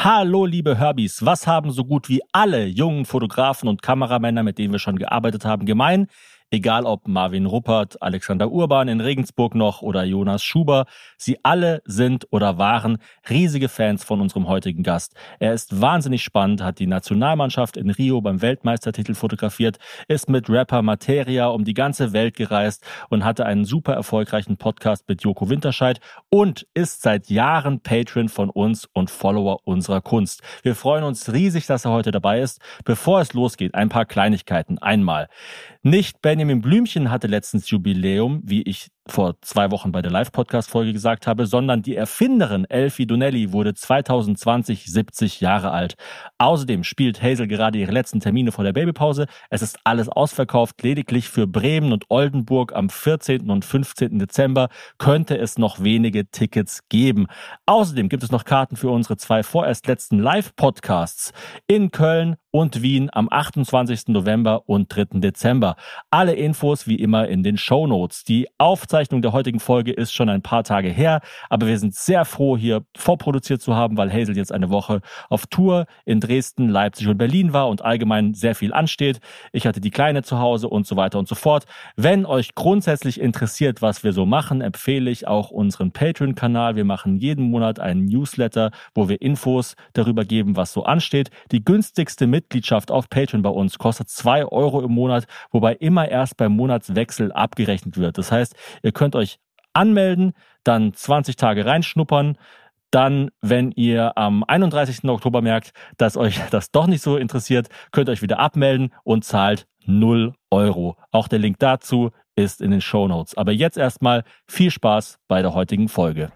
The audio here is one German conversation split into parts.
Hallo, liebe Herbies. Was haben so gut wie alle jungen Fotografen und Kameramänner, mit denen wir schon gearbeitet haben, gemein? Egal ob Marvin Ruppert, Alexander Urban in Regensburg noch oder Jonas Schuber, sie alle sind oder waren riesige Fans von unserem heutigen Gast. Er ist wahnsinnig spannend, hat die Nationalmannschaft in Rio beim Weltmeistertitel fotografiert, ist mit Rapper Materia um die ganze Welt gereist und hatte einen super erfolgreichen Podcast mit Joko Winterscheid und ist seit Jahren Patron von uns und Follower unserer Kunst. Wir freuen uns riesig, dass er heute dabei ist. Bevor es losgeht, ein paar Kleinigkeiten. Einmal. Nicht Benjamin Blümchen hatte letztens Jubiläum, wie ich vor zwei Wochen bei der Live-Podcast-Folge gesagt habe, sondern die Erfinderin Elfie Donnelly wurde 2020 70 Jahre alt. Außerdem spielt Hazel gerade ihre letzten Termine vor der Babypause. Es ist alles ausverkauft. Lediglich für Bremen und Oldenburg am 14. und 15. Dezember könnte es noch wenige Tickets geben. Außerdem gibt es noch Karten für unsere zwei vorerst letzten Live-Podcasts in Köln und Wien am 28. November und 3. Dezember. Alle Infos wie immer in den Show Notes. Die Aufzeichnung der heutigen Folge ist schon ein paar Tage her, aber wir sind sehr froh, hier vorproduziert zu haben, weil Hazel jetzt eine Woche auf Tour in Dresden, Leipzig und Berlin war und allgemein sehr viel ansteht. Ich hatte die Kleine zu Hause und so weiter und so fort. Wenn euch grundsätzlich interessiert, was wir so machen, empfehle ich auch unseren Patreon-Kanal. Wir machen jeden Monat einen Newsletter, wo wir Infos darüber geben, was so ansteht. Die günstigste Mitgliedschaft auf Patreon bei uns kostet zwei Euro im Monat, wobei immer erst beim Monatswechsel abgerechnet wird. Das heißt, könnt euch anmelden, dann 20 Tage reinschnuppern, dann, wenn ihr am 31. Oktober merkt, dass euch das doch nicht so interessiert, könnt ihr euch wieder abmelden und zahlt 0 Euro. Auch der Link dazu ist in den Show Notes. Aber jetzt erstmal viel Spaß bei der heutigen Folge.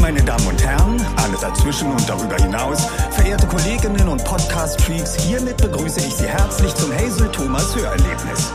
Meine Damen und Herren, alle dazwischen und darüber hinaus, verehrte Kolleginnen und Podcast-Freaks, hiermit begrüße ich Sie herzlich zum Hazel Thomas Hörerlebnis.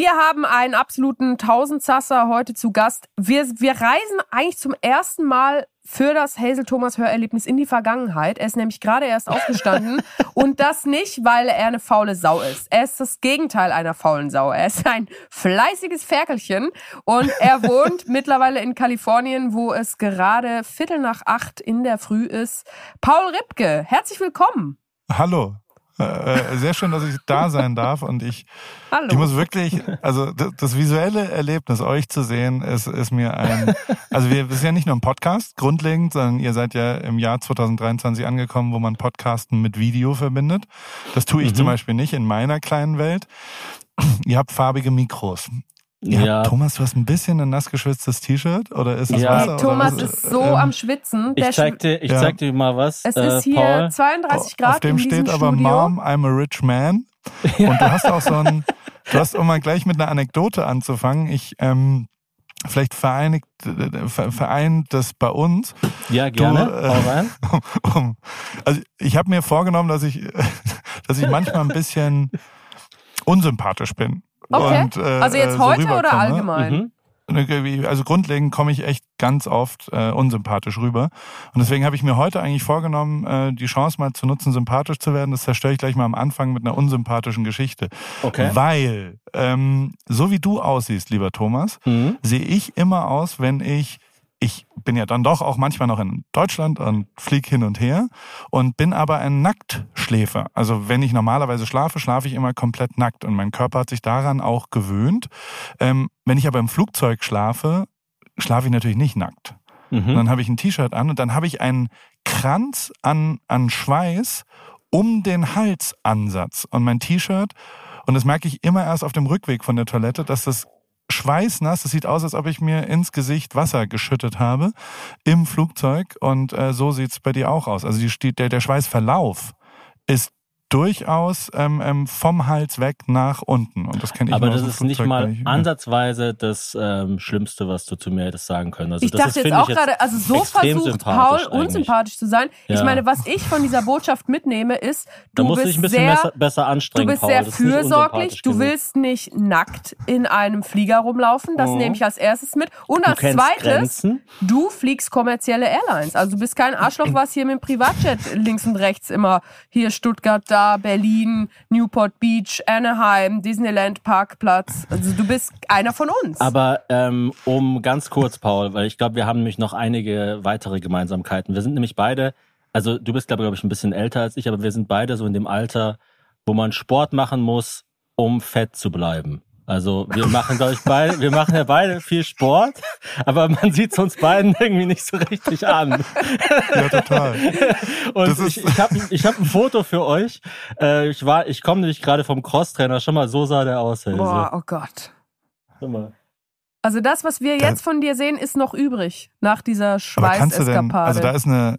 Wir haben einen absoluten Tausendsasser heute zu Gast. Wir, wir reisen eigentlich zum ersten Mal für das Hazel Thomas Hörerlebnis in die Vergangenheit. Er ist nämlich gerade erst aufgestanden und das nicht, weil er eine faule Sau ist. Er ist das Gegenteil einer faulen Sau. Er ist ein fleißiges Ferkelchen und er wohnt mittlerweile in Kalifornien, wo es gerade Viertel nach acht in der Früh ist. Paul Ripke, herzlich willkommen. Hallo. Äh, äh, sehr schön, dass ich da sein darf und ich, Hallo. ich muss wirklich, also das, das, visuelle Erlebnis, euch zu sehen, ist, ist mir ein, also wir, das ist ja nicht nur ein Podcast grundlegend, sondern ihr seid ja im Jahr 2023 angekommen, wo man Podcasten mit Video verbindet. Das tue ich mhm. zum Beispiel nicht in meiner kleinen Welt. Ihr habt farbige Mikros. Ja, ja, Thomas, du hast ein bisschen ein nass geschwitztes T-Shirt oder ist das ja. Wasser? Thomas ist so ähm, am Schwitzen. ich zeig dir, ich ja. zeig dir mal was. Es äh, ist hier Paul. 32 Grad Auf dem in steht aber Studio. Mom, I'm a rich man. Ja. Und du hast auch so ein, du hast, um mal gleich mit einer Anekdote anzufangen, ich, ähm, vielleicht vereinigt, vereint das bei uns. Ja, gerne. Du, äh, rein. Um, also ich habe mir vorgenommen, dass ich, dass ich manchmal ein bisschen unsympathisch bin. Okay. Und, äh, also jetzt so heute oder allgemein? Mhm. Also grundlegend komme ich echt ganz oft äh, unsympathisch rüber. Und deswegen habe ich mir heute eigentlich vorgenommen, äh, die Chance mal zu nutzen, sympathisch zu werden. Das zerstöre ich gleich mal am Anfang mit einer unsympathischen Geschichte. Okay. Weil, ähm, so wie du aussiehst, lieber Thomas, mhm. sehe ich immer aus, wenn ich ich bin ja dann doch auch manchmal noch in Deutschland und flieg hin und her und bin aber ein Nacktschläfer. Also wenn ich normalerweise schlafe, schlafe ich immer komplett nackt und mein Körper hat sich daran auch gewöhnt. Ähm, wenn ich aber im Flugzeug schlafe, schlafe ich natürlich nicht nackt. Mhm. dann habe ich ein T-Shirt an und dann habe ich einen Kranz an, an Schweiß um den Halsansatz und mein T-Shirt und das merke ich immer erst auf dem Rückweg von der Toilette, dass das schweißnass. Es sieht aus, als ob ich mir ins Gesicht Wasser geschüttet habe im Flugzeug. Und äh, so sieht's bei dir auch aus. Also die, der, der Schweißverlauf ist durchaus ähm, ähm, vom Hals weg nach unten. Und das kenne ich Aber das ist nicht mal ansatzweise das ähm, Schlimmste, was du zu mir hättest sagen können. Also ich das dachte ist, jetzt auch gerade, also so versucht Paul unsympathisch zu sein. Ja. Ich meine, was ich von dieser Botschaft mitnehme, ist, du da musst bist dich ein bisschen sehr, besser, besser anstrengen, Du bist Paul. sehr fürsorglich, du willst nicht nackt in einem Flieger rumlaufen. Das mhm. nehme ich als erstes mit. Und du als zweites, Grenzen. du fliegst kommerzielle Airlines. Also du bist kein Arschloch, was hier mit dem Privatjet links und rechts immer hier Stuttgart, USA, Berlin, Newport Beach, Anaheim, Disneyland Parkplatz. Also du bist einer von uns. Aber ähm, um ganz kurz, Paul, weil ich glaube, wir haben nämlich noch einige weitere Gemeinsamkeiten. Wir sind nämlich beide, also du bist, glaube ich, ein bisschen älter als ich, aber wir sind beide so in dem Alter, wo man Sport machen muss, um fett zu bleiben. Also wir machen, glaube ich, beide, wir machen ja beide viel Sport, aber man sieht es uns beiden irgendwie nicht so richtig an. Ja, total. Und Das ich, ich habe ich hab ein Foto für euch. Äh, ich war, ich komme nämlich gerade vom Crosstrainer. Schon mal so sah der aus. Else. Boah, oh Gott. Schau mal. Also das, was wir jetzt von dir sehen, ist noch übrig nach dieser Schweißeskapade. also da ist eine,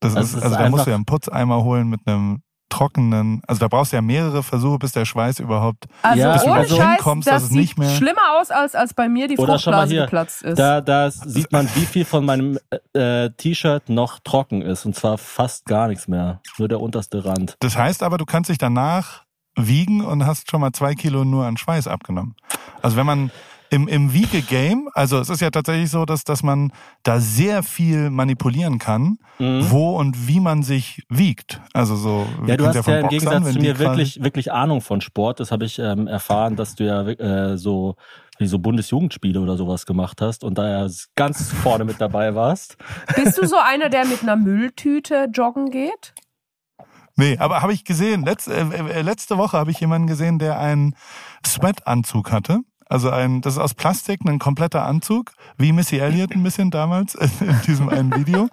das Also ist, ist also da musst du ja einen Putzeimer holen mit einem trockenen, also da brauchst du ja mehrere Versuche, bis der Schweiß überhaupt, Also Ja, bis du ohne überhaupt Scheiß, hinkommst, das dass es sieht nicht mehr- schlimmer aus, als, als bei mir die Oder Fruchtblase hier. geplatzt ist. Da, da sieht man, wie viel von meinem äh, T-Shirt noch trocken ist. Und zwar fast gar nichts mehr. Nur der unterste Rand. das heißt aber, du kannst dich danach wiegen und hast schon mal zwei Kilo nur an Schweiß abgenommen. Also wenn man im, im Wiege-Game, also es ist ja tatsächlich so, dass, dass man da sehr viel manipulieren kann, Mhm. wo und wie man sich wiegt. Also so, Ja, du hast von ja im Gegensatz wenn zu mir wirklich, wirklich Ahnung von Sport. Das habe ich ähm, erfahren, dass du ja äh, so wie so Bundesjugendspiele oder sowas gemacht hast und da ja ganz vorne mit dabei warst. Bist du so einer, der mit einer Mülltüte joggen geht? Nee, aber habe ich gesehen. Letz, äh, äh, letzte Woche habe ich jemanden gesehen, der einen Sweat-Anzug hatte. Also ein, das ist aus Plastik, ein kompletter Anzug, wie Missy Elliott ein bisschen damals in diesem einen Video.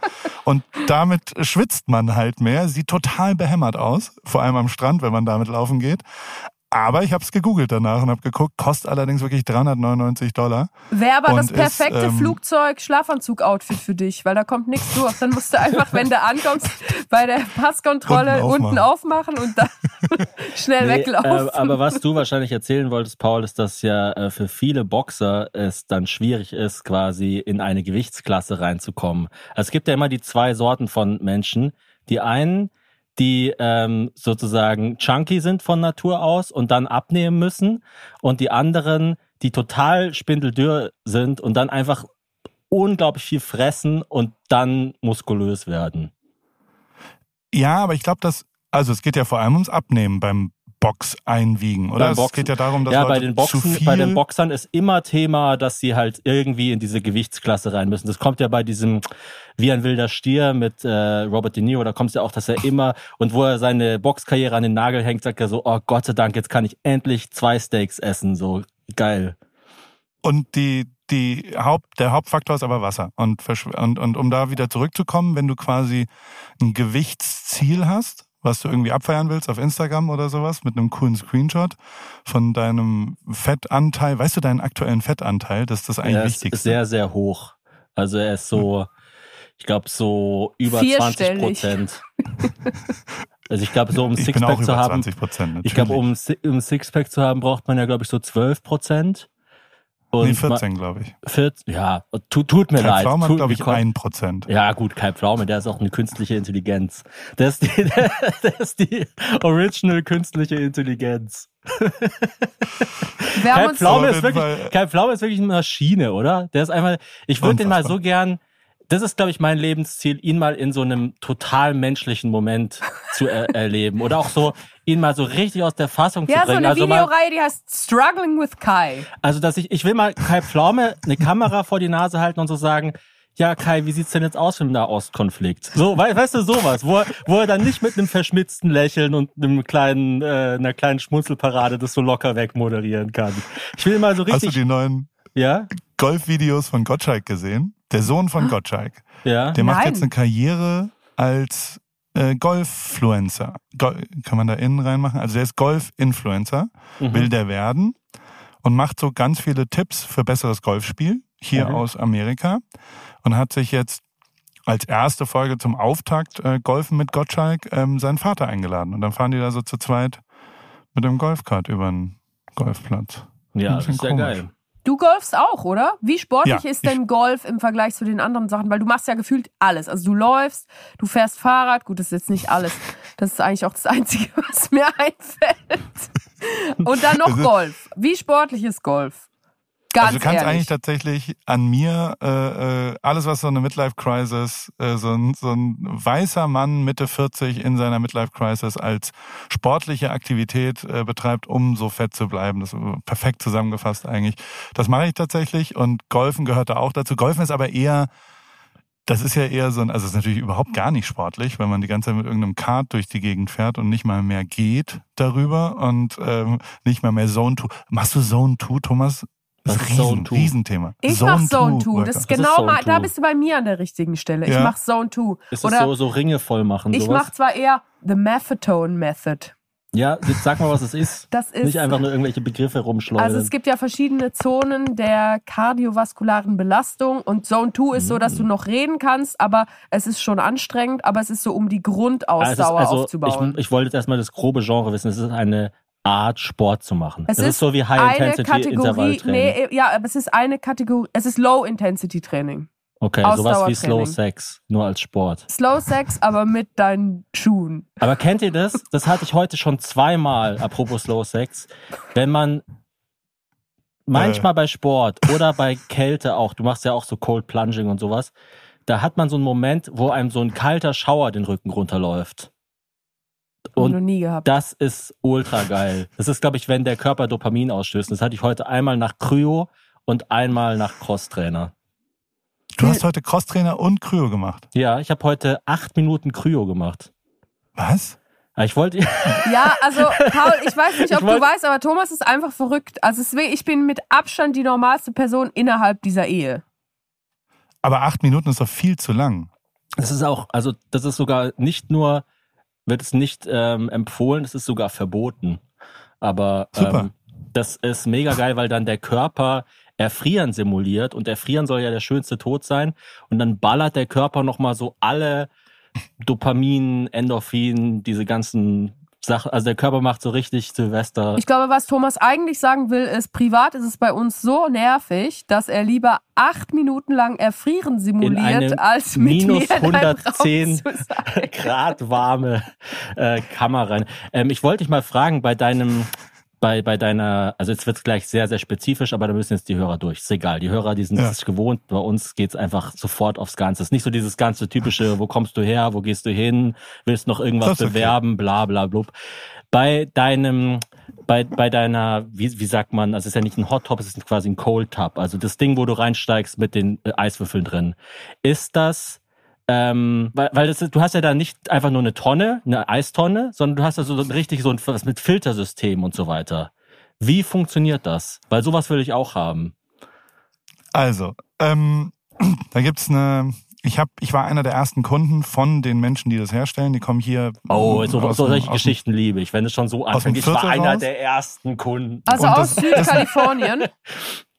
Und damit schwitzt man halt mehr, sieht total behämmert aus, vor allem am Strand, wenn man damit laufen geht. Aber ich habe es gegoogelt danach und habe geguckt, kostet allerdings wirklich 399 Dollar. Wäre aber das ist, perfekte ähm, Flugzeug-Schlafanzug-Outfit für dich, weil da kommt nichts durch. Dann musst du einfach, wenn du ankommst, bei der Passkontrolle Unten unten aufmachen und dann schnell Nee, weglaufen. äh, aber was du wahrscheinlich erzählen wolltest, Paul, ist, dass ja äh, für viele Boxer es dann schwierig ist, quasi in eine Gewichtsklasse reinzukommen. Also es gibt ja immer die zwei Sorten von Menschen. Die einen, die ähm, sozusagen chunky sind von Natur aus und dann abnehmen müssen. Und die anderen, die total spindeldürr sind und dann einfach unglaublich viel fressen und dann muskulös werden. Ja, aber ich glaube, dass, also es geht ja vor allem ums Abnehmen beim Box einwiegen, oder? Beim es Boxen. geht ja darum, dass ja, Leute bei den, zu Boxen, viel bei den Boxern ist immer Thema, dass sie halt irgendwie in diese Gewichtsklasse rein müssen. Das kommt ja bei diesem Wie ein wilder Stier mit äh, Robert De Niro, da kommt es ja auch, dass er immer und wo er seine Boxkarriere an den Nagel hängt, sagt er so, oh Gott sei Dank, jetzt kann ich endlich zwei Steaks essen, so geil. Und die, die Haupt, der Hauptfaktor ist aber Wasser. Und, und, und um da wieder zurückzukommen, wenn du quasi ein Gewichtsziel hast, was du irgendwie abfeiern willst auf Instagram oder sowas, mit einem coolen Screenshot von deinem Fettanteil, weißt du deinen aktuellen Fettanteil? Das ist das eigentlich Er ist Wichtigste. sehr, sehr hoch. Also er ist so, ich glaube, so über 20 Vierstellig. Prozent. Also ich glaube, so um ich bin auch Sixpack zu haben, 20 Prozent. ich glaube, um, um Sixpack zu haben, braucht man ja, glaube ich, so 12 Prozent. Und nee, ma- 14, glaube ich. 14, ja, tut, tut mir Kai leid. Pflaume hat, Tut- glaube ich, ein Prozent. Ja, gut, Kai Pflaume, der ist auch eine künstliche Intelligenz. Der ist die, der, der ist die original künstliche Intelligenz. Wir haben Kai Pflaume, ist wirklich, Kai Pflaume ist wirklich eine Maschine, oder? Der ist einfach, ich würde den mal so gern, das ist, glaube ich, mein Lebensziel, ihn mal in so einem total menschlichen Moment zu er erleben. Oder auch so, ihn mal so richtig aus der Fassung ja, zu so bringen. eine also mal, Videoreihe, die heißt Struggling with Kai. Also, dass ich, ich will mal Kai Pflaume eine Kamera vor die Nase halten und so sagen, ja, Kai, wie sieht's denn jetzt aus im Nahostkonflikt? So, wei- weißt du, sowas, wo er, wo er dann nicht mit einem verschmitzten Lächeln und einem kleinen, äh, einer kleinen Schmunzelparade das so locker wegmoderieren kann. Ich will mal so Hast du richtig, die neuen ja, Golfvideos von Gottschalk gesehen? Der Sohn von Gottschalk. ja. Der macht Nein. jetzt eine Karriere als äh, Golffluencer. Go kann man da innen reinmachen? Also der ist Golf-Influencer, Mhm. will der werden und macht so ganz viele Tipps für besseres Golfspiel hier Mhm. aus Amerika und hat sich jetzt als erste Folge zum Auftakt äh, Golfen mit Gottschalk ähm, seinen Vater eingeladen. Und dann fahren die da so zu zweit mit dem Golfkart über den Golfplatz. Ja, das ist ja komisch. geil. Du golfst auch, oder? Wie sportlich Ja, ist denn Golf im Vergleich zu den anderen Sachen? Weil du machst ja gefühlt alles. Also du läufst, du fährst Fahrrad. Gut, das ist jetzt nicht alles. Das ist eigentlich auch das Einzige, was mir einfällt. Und dann noch Also- Golf. Wie sportlich ist Golf? Ganz also du kannst ehrlich. eigentlich tatsächlich an mir äh, äh, alles, was so eine Midlife-Crisis, äh, so, ein, so ein weißer Mann Mitte 40 in seiner Midlife-Crisis als sportliche Aktivität äh, betreibt, um so fett zu bleiben. Das ist perfekt zusammengefasst eigentlich. Das mache ich tatsächlich und Golfen gehört da auch dazu. Golfen ist aber eher das ist ja eher so ein, also es ist natürlich überhaupt gar nicht sportlich, wenn man die ganze Zeit mit irgendeinem Kart durch die Gegend fährt und nicht mal mehr geht darüber und ähm, nicht mal mehr Zone 2. Machst du Zone 2, Thomas? Das Was ist ist ein Zone Riesen, 2? Riesenthema. Ich mach Zone 2. Workout. Das ist ist genau Zone mal, da 2? bist du bei mir an der richtigen Stelle. Ich Ja. mach Zone 2. Ist Oder so, so Ringe voll machen? ich sowas? mach zwar eher The Methadone Method. Ja, jetzt sag mal, was es ist. Das ist Nicht einfach nur irgendwelche Begriffe rumschleudern. Also es gibt ja verschiedene Zonen der kardiovaskularen Belastung und Zone 2 ist so, dass du noch reden kannst, aber es ist schon anstrengend, aber es ist so, um die Grundausdauer ist also, aufzubauen. Ich, ich wollte jetzt erstmal das grobe Genre wissen. Es ist eine Art, Sport zu machen. es das ist, so wie eine High-Intensity Kategorie, Intervalltraining. nee, ja, aber es ist eine Kategorie, es ist Low-Intensity-Training. okay, sowas wie Slow. Sex, nur als Sport. Slow Sex, aber mit deinen Schuhen. Aber kennt ihr das? Das hatte ich heute schon zweimal, apropos Slow Sex. Wenn man manchmal bei Sport oder bei Kälte auch, du machst ja auch so Cold Plunging und sowas, da hat man so einen Moment, wo einem so ein kalter Schauer den Rücken runterläuft. Und noch nie gehabt. das ist ultra geil. Das ist, glaube ich, wenn der Körper Dopamin ausstößt. Das hatte ich heute einmal nach Kryo und einmal nach Crosstrainer. Du hast heute Crosstrainer und Kryo gemacht. Ja, ich habe heute acht Minuten Kryo gemacht. Was? Aber Ich wollte, Ja, also Paul, ich weiß nicht, Ich ob du weißt, aber Thomas ist einfach verrückt. Also es, ich bin mit Abstand die normalste Person innerhalb dieser Ehe. Aber acht Minuten ist doch viel zu lang. Das ist auch, also das ist sogar nicht nur, wird es nicht ähm, empfohlen, es ist sogar verboten. Aber ähm, das ist mega geil, weil dann der Körper Erfrieren simuliert und Erfrieren soll ja der schönste Tod sein und dann ballert der Körper nochmal so alle Dopamin, Endorphin, diese ganzen Sachen, also der Körper macht so richtig Silvester. Ich glaube, was Thomas eigentlich sagen will, ist, privat ist es bei uns so nervig, dass er lieber acht Minuten lang Erfrieren simuliert, als mit minus mir in einem 110 Raum zu sein. Grad warme äh, Kammer rein. Ähm, ich wollte dich mal fragen, bei deinem, bei, bei deiner, also jetzt wird's gleich sehr, sehr spezifisch, aber da müssen jetzt die Hörer durch. Ist egal. Die Hörer, die sind Ja. es gewohnt. Bei uns geht's einfach sofort aufs Ganze. Es ist nicht so dieses ganze typische, wo kommst du her, wo gehst du hin, willst noch irgendwas ist okay. bewerben, bla bla blub. Bei deinem, bei, bei deiner, wie, wie sagt man, also es ist ja nicht ein Hot Top, es ist quasi ein Cold Tub. Also das Ding, wo du reinsteigst mit den äh, Eiswürfeln drin. Ist das ähm, weil, weil das, ist- du hast ja da nicht einfach nur eine Tonne, eine Eistonne, sondern du hast ja so ein- richtig so ein was mit Filtersystem und so weiter. Wie funktioniert das? Weil sowas will ich auch haben. Also, ähm, da gibt's eine. Ich hab, ich war einer der ersten Kunden von den Menschen, die das herstellen. Die kommen hier. Oh, so, aus so solche aus Geschichten liebe ich, wenn es schon so anfängt. Ich war Viertel einer raus? der ersten Kunden. Also Und aus das- Südkalifornien.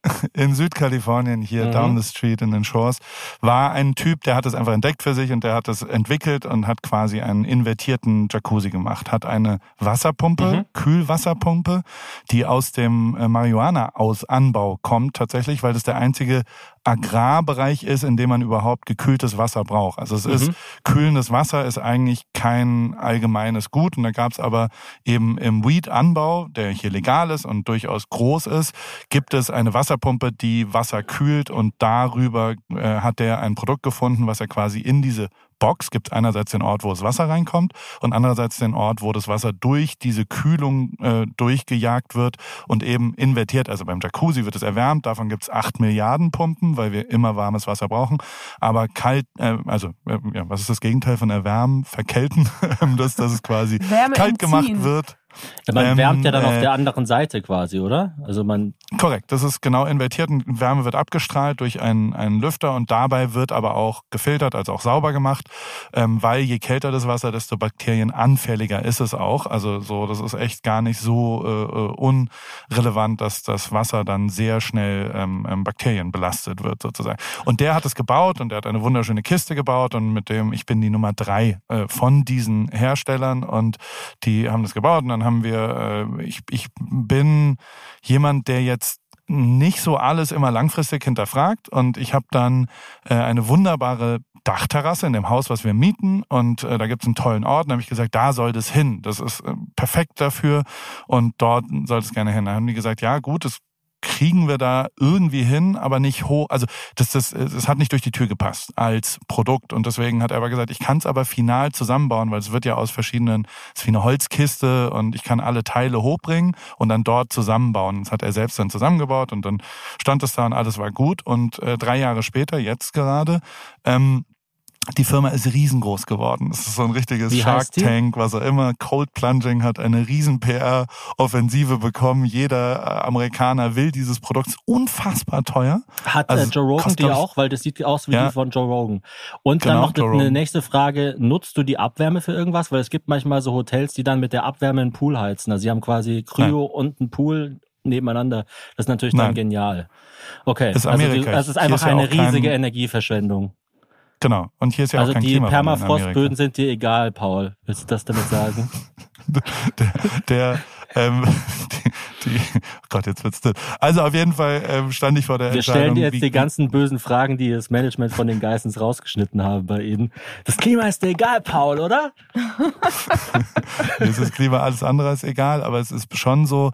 in Südkalifornien, hier Mhm. down the street in den Shores, war ein Typ, der hat es einfach entdeckt für sich und der hat es entwickelt und hat quasi einen invertierten Jacuzzi gemacht. Hat eine Wasserpumpe, Mhm. Kühlwasserpumpe, die aus dem äh, Marihuana aus Anbau kommt tatsächlich, weil das der einzige Agrarbereich ist, in dem man überhaupt gekühltes Wasser braucht. Also es ist Mhm. kühlendes Wasser ist eigentlich kein allgemeines Gut und da gab es aber eben im Weed-Anbau, der hier legal ist und durchaus groß ist, gibt es eine Wasserpumpe, die Wasser kühlt und darüber äh, hat er ein Produkt gefunden, was er quasi in diese Box gibt es einerseits den Ort, wo das Wasser reinkommt und andererseits den Ort, wo das Wasser durch diese Kühlung äh, durchgejagt wird und eben invertiert. Also beim Jacuzzi wird es erwärmt, davon gibt es acht Milliarden Pumpen, weil wir immer warmes Wasser brauchen. Aber kalt, äh, also äh, ja, was ist das Gegenteil von erwärmen? Verkälten, dass, es quasi Wärme kalt gemacht entziehen. wird. Man Ähm, wärmt ja dann auf äh, der anderen Seite quasi, oder? Also man, Korrekt, das ist genau invertiert und Wärme wird abgestrahlt durch einen, einen Lüfter und dabei wird aber auch gefiltert, also auch sauber gemacht, ähm, weil je kälter das Wasser, desto bakterienanfälliger ist es auch. Also so, das ist echt gar nicht so äh, unrelevant, dass das Wasser dann sehr schnell ähm, ähm, Bakterien belastet wird sozusagen. Und der hat es gebaut und der hat eine wunderschöne Kiste gebaut und mit dem, ich bin die Nummer drei äh, von diesen Herstellern und die haben das gebaut und dann haben wir, äh, ich, ich bin jemand, der jetzt nicht so alles immer langfristig hinterfragt und ich habe dann äh, eine wunderbare Dachterrasse in dem Haus, was wir mieten und äh, da gibt es einen tollen Ort. Da habe ich gesagt, da soll das hin. Das ist äh, perfekt dafür und dort soll es gerne hin. Da haben die gesagt, ja gut, das kriegen wir da irgendwie hin, aber nicht hoch. Also das, das, das hat nicht durch die Tür gepasst als Produkt. Und deswegen hat er aber gesagt, ich kann es aber final zusammenbauen, weil es wird ja aus verschiedenen, es ist wie eine Holzkiste und ich kann alle Teile hochbringen und dann dort zusammenbauen. Das hat er selbst dann zusammengebaut und dann stand es da und alles war gut. Und äh, drei Jahre später, jetzt gerade, ähm, die Firma ist riesengroß geworden. Es ist so ein richtiges Wie Shark? Tank, was auch immer. Cold Plunging hat eine riesen PR-Offensive bekommen. Jeder äh, Amerikaner will dieses Produkt. Unfassbar teuer. Hat Also äh, Joe Rogan kostet, die auch, weil das sieht aus wie Ja. die von Joe Rogan. Und Genau, dann noch Joe eine Rogan. nächste Frage, nutzt du die Abwärme für irgendwas? Weil es gibt manchmal so Hotels, die dann mit der Abwärme einen Pool heizen. Also sie haben quasi Kryo und einen Pool nebeneinander. Das ist natürlich dann Nein. genial. Okay, Ist also Amerika. du, das ist einfach eine auch kein- riesige Energieverschwendung. Genau. Und hier ist ja also auch kein die Klimawandel in Permafrostböden sind dir egal, Paul. Willst du das damit sagen? der, der ähm, die, die, oh Gott, jetzt wird's still. Also auf jeden Fall ähm, stand ich vor der Wir Entscheidung. stellen dir jetzt wie- die ganzen bösen Fragen, die das Management von den Geissens rausgeschnitten haben bei ihnen. Das Klima ist dir egal, Paul, oder? Mir ist das Klima alles andere als egal, aber es ist schon so,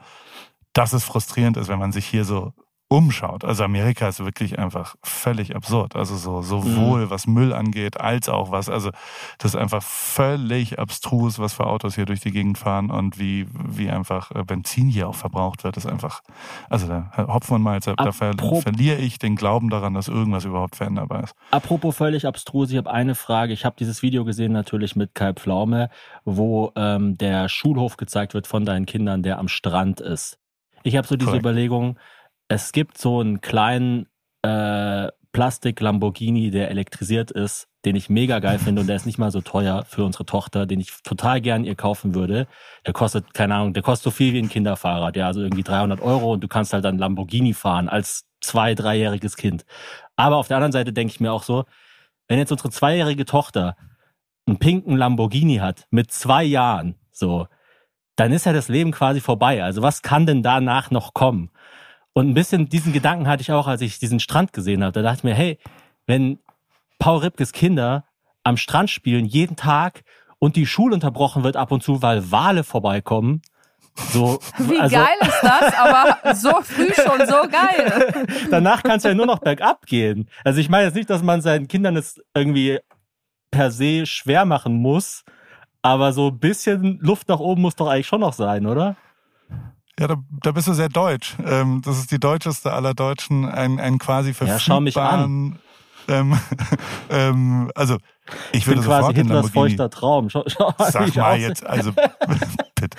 dass es frustrierend ist, wenn man sich hier so umschaut. Also Amerika ist wirklich einfach völlig absurd. Also so sowohl was Müll angeht, als auch was, also das ist einfach völlig abstrus, was für Autos hier durch die Gegend fahren und wie, wie einfach äh, Benzin hier auch verbraucht wird, ist einfach, also da Hopfen und Malz, da ver verliere ich den Glauben daran, dass irgendwas überhaupt veränderbar ist. Apropos völlig abstrus, ich habe eine Frage. Ich habe dieses Video gesehen natürlich mit Kai Pflaume, wo ähm, der Schulhof gezeigt wird von deinen Kindern, der am Strand ist. Ich habe so diese Korrekt. Überlegung, es gibt so einen kleinen äh, Plastik-Lamborghini, der elektrisiert ist, den ich mega geil finde und der ist nicht mal so teuer für unsere Tochter, den ich total gern ihr kaufen würde. Der kostet, keine Ahnung, der kostet so viel wie ein Kinderfahrrad, ja, also irgendwie 300 Euro und du kannst halt dann Lamborghini fahren als zwei-, dreijähriges Kind. Aber auf der anderen Seite denke ich mir auch so, wenn jetzt unsere zweijährige Tochter einen pinken Lamborghini hat mit zwei Jahren, so, dann ist ja das Leben quasi vorbei. Also was kann denn danach noch kommen? Und ein bisschen diesen Gedanken hatte ich auch, als ich diesen Strand gesehen habe. Da dachte ich mir, hey, wenn Paul Ripkes Kinder am Strand spielen, jeden Tag, und die Schule unterbrochen wird ab und zu, weil Wale vorbeikommen, so, Wie also, geil ist das? Aber so früh schon so geil. danach kann es ja nur noch bergab gehen. Also ich meine jetzt nicht, dass man seinen Kindern es irgendwie per se schwer machen muss, aber so ein bisschen Luft nach oben muss doch eigentlich schon noch sein, oder? Ja, da, da bist du sehr deutsch. Ähm, das ist die deutscheste aller Deutschen, ein, ein quasi Ja, schau mich verfügbaren... Ähm, ähm, also, ich Ich würde bin quasi Hitlers feuchter Traum. Schau, schau Sag ich mal aussehe. jetzt, also bitte.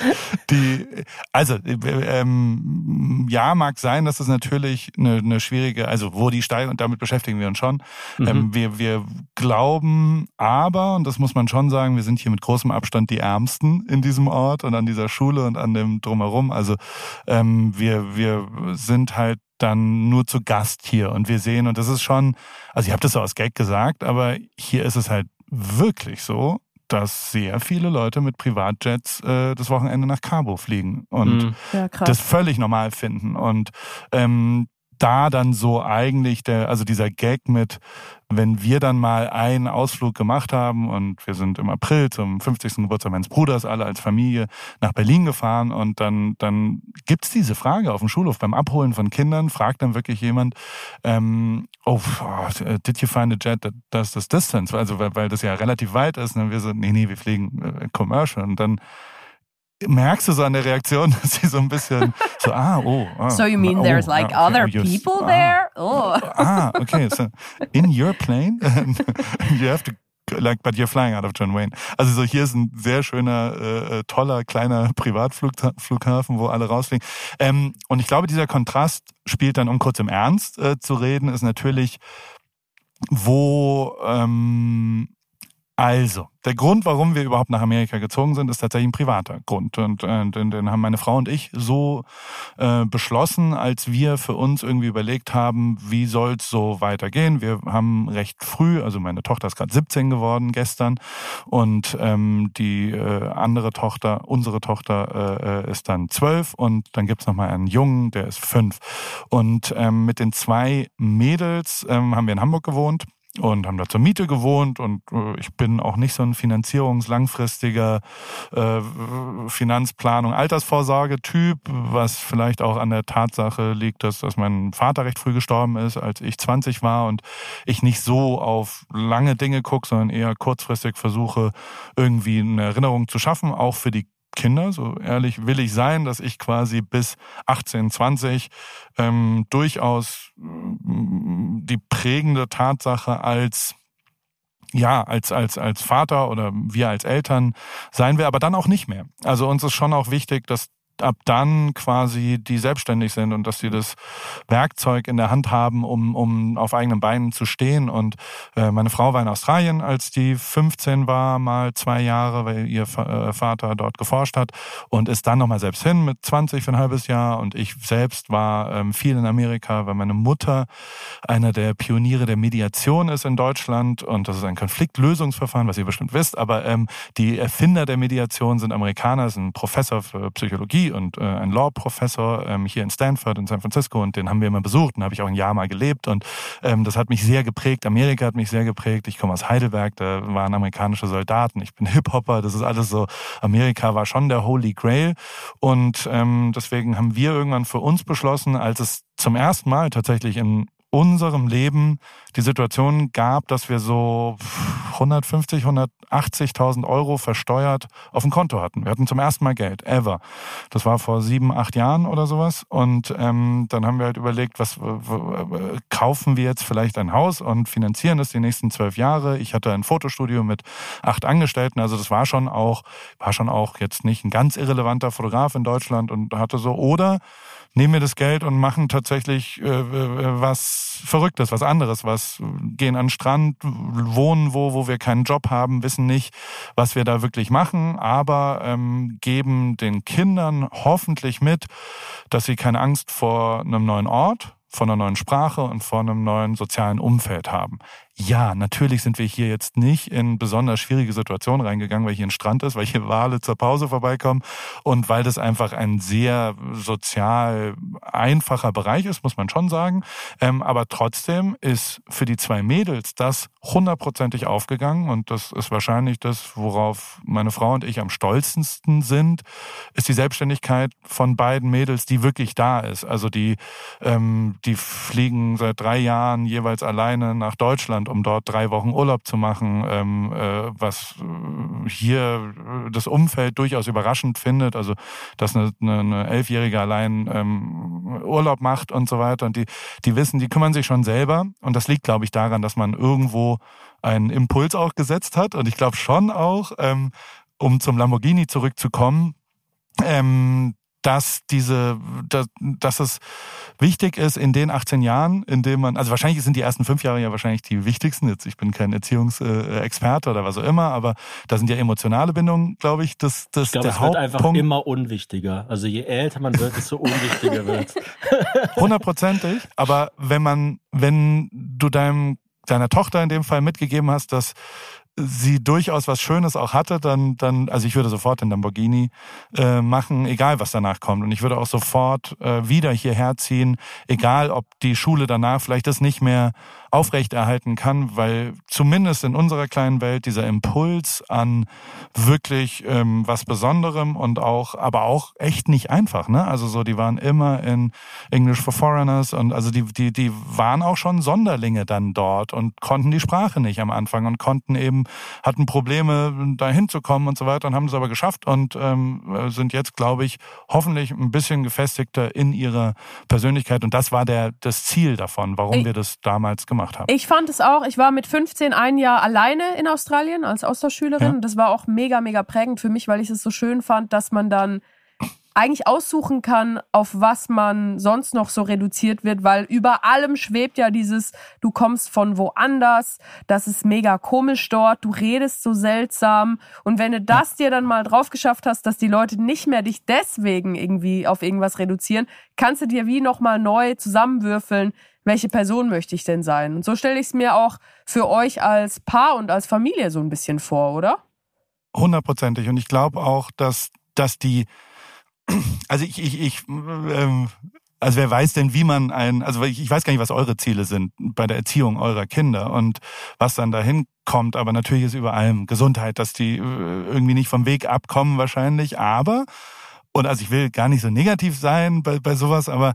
Die, also äh, ähm, ja, mag sein, dass es natürlich eine, eine schwierige, also wo die steigen und damit beschäftigen wir uns schon. Mhm. Ähm, wir, wir glauben aber, und das muss man schon sagen, wir sind hier mit großem Abstand die Ärmsten in diesem Ort und an dieser Schule und an dem drumherum. Also ähm, wir, wir sind halt dann nur zu Gast hier und wir sehen, und das ist schon, also ich habe das so aus Gag gesagt, aber hier ist es halt wirklich so, dass sehr viele Leute mit Privatjets äh, das Wochenende nach Cabo fliegen und Mhm. Ja, das völlig normal finden. Und ähm, da dann so eigentlich der, also dieser Gag mit, wenn wir dann mal einen Ausflug gemacht haben und wir sind im April zum 50. Geburtstag meines Bruders alle als Familie nach Berlin gefahren und dann, dann gibt's diese Frage auf dem Schulhof beim Abholen von Kindern, fragt dann wirklich jemand, ähm, oh, oh, did you find a jet that does this distance? Also weil, weil das ja relativ weit ist. Und dann wir so, nee, nee, wir fliegen äh, Commercial. Und dann merkst du so an der Reaktion, dass sie so ein bisschen so, ah, oh. Ah, So you mean oh, there's like ah, okay, other oh, people ah, there? Oh. Ah, okay. So in your plane, you have to like, but you're flying out of John Wayne. Also so hier ist ein sehr schöner, äh, toller kleiner Privatflughafen, wo alle rausfliegen. Ähm, und ich glaube, dieser Kontrast spielt dann, um kurz im Ernst äh, zu reden, ist natürlich, wo ähm, also, der Grund, warum wir überhaupt nach Amerika gezogen sind, ist tatsächlich ein privater Grund. Und äh, den, den haben meine Frau und ich so äh, beschlossen, als wir für uns irgendwie überlegt haben, wie soll's so weitergehen. Wir haben recht früh, also meine Tochter ist gerade 17 geworden gestern und ähm, die äh, andere Tochter, unsere Tochter äh, ist dann 12 und dann gibt's noch mal einen Jungen, der ist fünf. Und ähm, mit den zwei Mädels ähm, haben wir in Hamburg gewohnt und haben da zur Miete gewohnt und äh, ich bin auch nicht so ein finanzierungslangfristiger äh, Finanzplanung, Altersvorsorge-Typ, was vielleicht auch an der Tatsache liegt, dass, dass mein Vater recht früh gestorben ist, als ich 20 war und ich nicht so auf lange Dinge gucke, sondern eher kurzfristig versuche, irgendwie eine Erinnerung zu schaffen, auch für die Kinder, so ehrlich will ich sein, dass ich quasi bis 18, 20 ähm, durchaus die prägende Tatsache als ja, als, als, als Vater oder wir als Eltern sein wir, aber dann auch nicht mehr. Also uns ist schon auch wichtig, dass ab dann quasi die selbstständig sind und dass sie das Werkzeug in der Hand haben, um, um auf eigenen Beinen zu stehen. Und äh, meine Frau war in Australien, als die 15 war, mal zwei Jahre, weil ihr äh, Vater dort geforscht hat und ist dann nochmal selbst hin mit 20 für ein halbes Jahr. Und ich selbst war ähm, viel in Amerika, weil meine Mutter einer der Pioniere der Mediation ist in Deutschland und das ist ein Konfliktlösungsverfahren, was ihr bestimmt wisst. Aber ähm, die Erfinder der Mediation sind Amerikaner, ein Professor für Psychologie und äh, ein Law-Professor ähm, hier in Stanford in San Francisco und den haben wir immer besucht und habe ich auch ein Jahr mal gelebt und ähm, das hat mich sehr geprägt. Amerika hat mich sehr geprägt. Ich komme aus Heidelberg, da waren amerikanische Soldaten. Ich bin Hip-Hopper, das ist alles so. Amerika war schon der Holy Grail und ähm, deswegen haben wir irgendwann für uns beschlossen, als es zum ersten Mal tatsächlich in unserem Leben die Situation gab, dass wir so 150, 180.000 Euro versteuert auf dem Konto hatten. Wir hatten zum ersten Mal Geld, ever. Das war vor sieben, acht Jahren oder sowas. Und ähm, dann haben wir halt überlegt, was kaufen wir jetzt vielleicht ein Haus und finanzieren das die nächsten zwölf Jahre. Ich hatte ein Fotostudio mit acht Angestellten, also das war schon auch, war schon auch jetzt nicht ein ganz irrelevanter Fotograf in Deutschland und hatte so, oder nehmen wir das Geld und machen tatsächlich äh, äh, was Verrücktes, was anderes, was gehen an den Strand, wohnen wo, wo wir keinen Job haben, wissen nicht, was wir da wirklich machen, aber ähm, geben den Kindern hoffentlich mit, dass sie keine Angst vor einem neuen Ort, vor einer neuen Sprache und vor einem neuen sozialen Umfeld haben. Ja, natürlich sind wir hier jetzt nicht in besonders schwierige Situationen reingegangen, weil hier ein Strand ist, weil hier Wale zur Pause vorbeikommen und weil das einfach ein sehr sozial einfacher Bereich ist, muss man schon sagen. Ähm, aber trotzdem ist für die zwei Mädels das hundertprozentig aufgegangen und das ist wahrscheinlich das, worauf meine Frau und ich am stolzesten sind, ist die Selbstständigkeit von beiden Mädels, die wirklich da ist. Also die, ähm, die fliegen seit drei Jahren jeweils alleine nach Deutschland um dort drei Wochen Urlaub zu machen, ähm, äh, was äh, hier das Umfeld durchaus überraschend findet. Also, dass eine, eine Elfjährige allein ähm, Urlaub macht und so weiter. Und die, die wissen, die kümmern sich schon selber. Und das liegt, glaube ich, daran, dass man irgendwo einen Impuls auch gesetzt hat. Und ich glaube schon auch, ähm, um zum Lamborghini zurückzukommen, ähm, dass diese, dass, dass es wichtig ist in den 18 Jahren, in denen man, also wahrscheinlich sind die ersten fünf Jahre ja wahrscheinlich die wichtigsten. Jetzt, ich bin kein Erziehungsexperte oder was auch immer, aber da sind ja emotionale Bindungen, glaube ich, das, das ich glaube, der es Hauptpunkt. wird einfach immer unwichtiger. Also je älter man wird, desto unwichtiger wird. Hundertprozentig. Aber wenn man, wenn du deinem deiner Tochter in dem Fall mitgegeben hast, dass sie durchaus was Schönes auch hatte, dann, dann, also ich würde sofort den Lamborghini äh, machen, egal was danach kommt. Und ich würde auch sofort äh, wieder hierher ziehen, egal ob die Schule danach vielleicht das nicht mehr aufrechterhalten kann, weil zumindest in unserer kleinen Welt dieser Impuls an wirklich ähm, was Besonderem und auch, aber auch echt nicht einfach. Ne? Also so, die waren immer in English for Foreigners und also die, die, die waren auch schon Sonderlinge dann dort und konnten die Sprache nicht am Anfang und konnten eben, hatten Probleme, da hinzukommen und so weiter und haben es aber geschafft und ähm, sind jetzt, glaube ich, hoffentlich ein bisschen gefestigter in ihrer Persönlichkeit. Und das war der, das Ziel davon, warum wir das damals gemacht haben gemacht habe. Ich fand es auch, ich war mit 15 ein Jahr alleine in Australien als Austauschschülerin. Ja. Das war auch mega, mega prägend für mich, weil ich es so schön fand, dass man dann eigentlich aussuchen kann, auf was man sonst noch so reduziert wird, weil über allem schwebt ja dieses, du kommst von woanders, das ist mega komisch dort, du redest so seltsam und wenn du das dir dann mal drauf geschafft hast, dass die Leute nicht mehr dich deswegen irgendwie auf irgendwas reduzieren, kannst du dir wie nochmal neu zusammenwürfeln, welche Person möchte ich denn sein? Und so stelle ich es mir auch für euch als Paar und als Familie so ein bisschen vor, oder? Hundertprozentig. Und ich glaube auch, dass, dass die, also ich, ich, ich ähm, also wer weiß denn, wie man ein, also ich, ich weiß gar nicht, was eure Ziele sind bei der Erziehung eurer Kinder und was dann dahin kommt. Aber natürlich ist über allem Gesundheit, dass die äh, irgendwie nicht vom Weg abkommen wahrscheinlich. Aber, und also ich will gar nicht so negativ sein bei, bei sowas, aber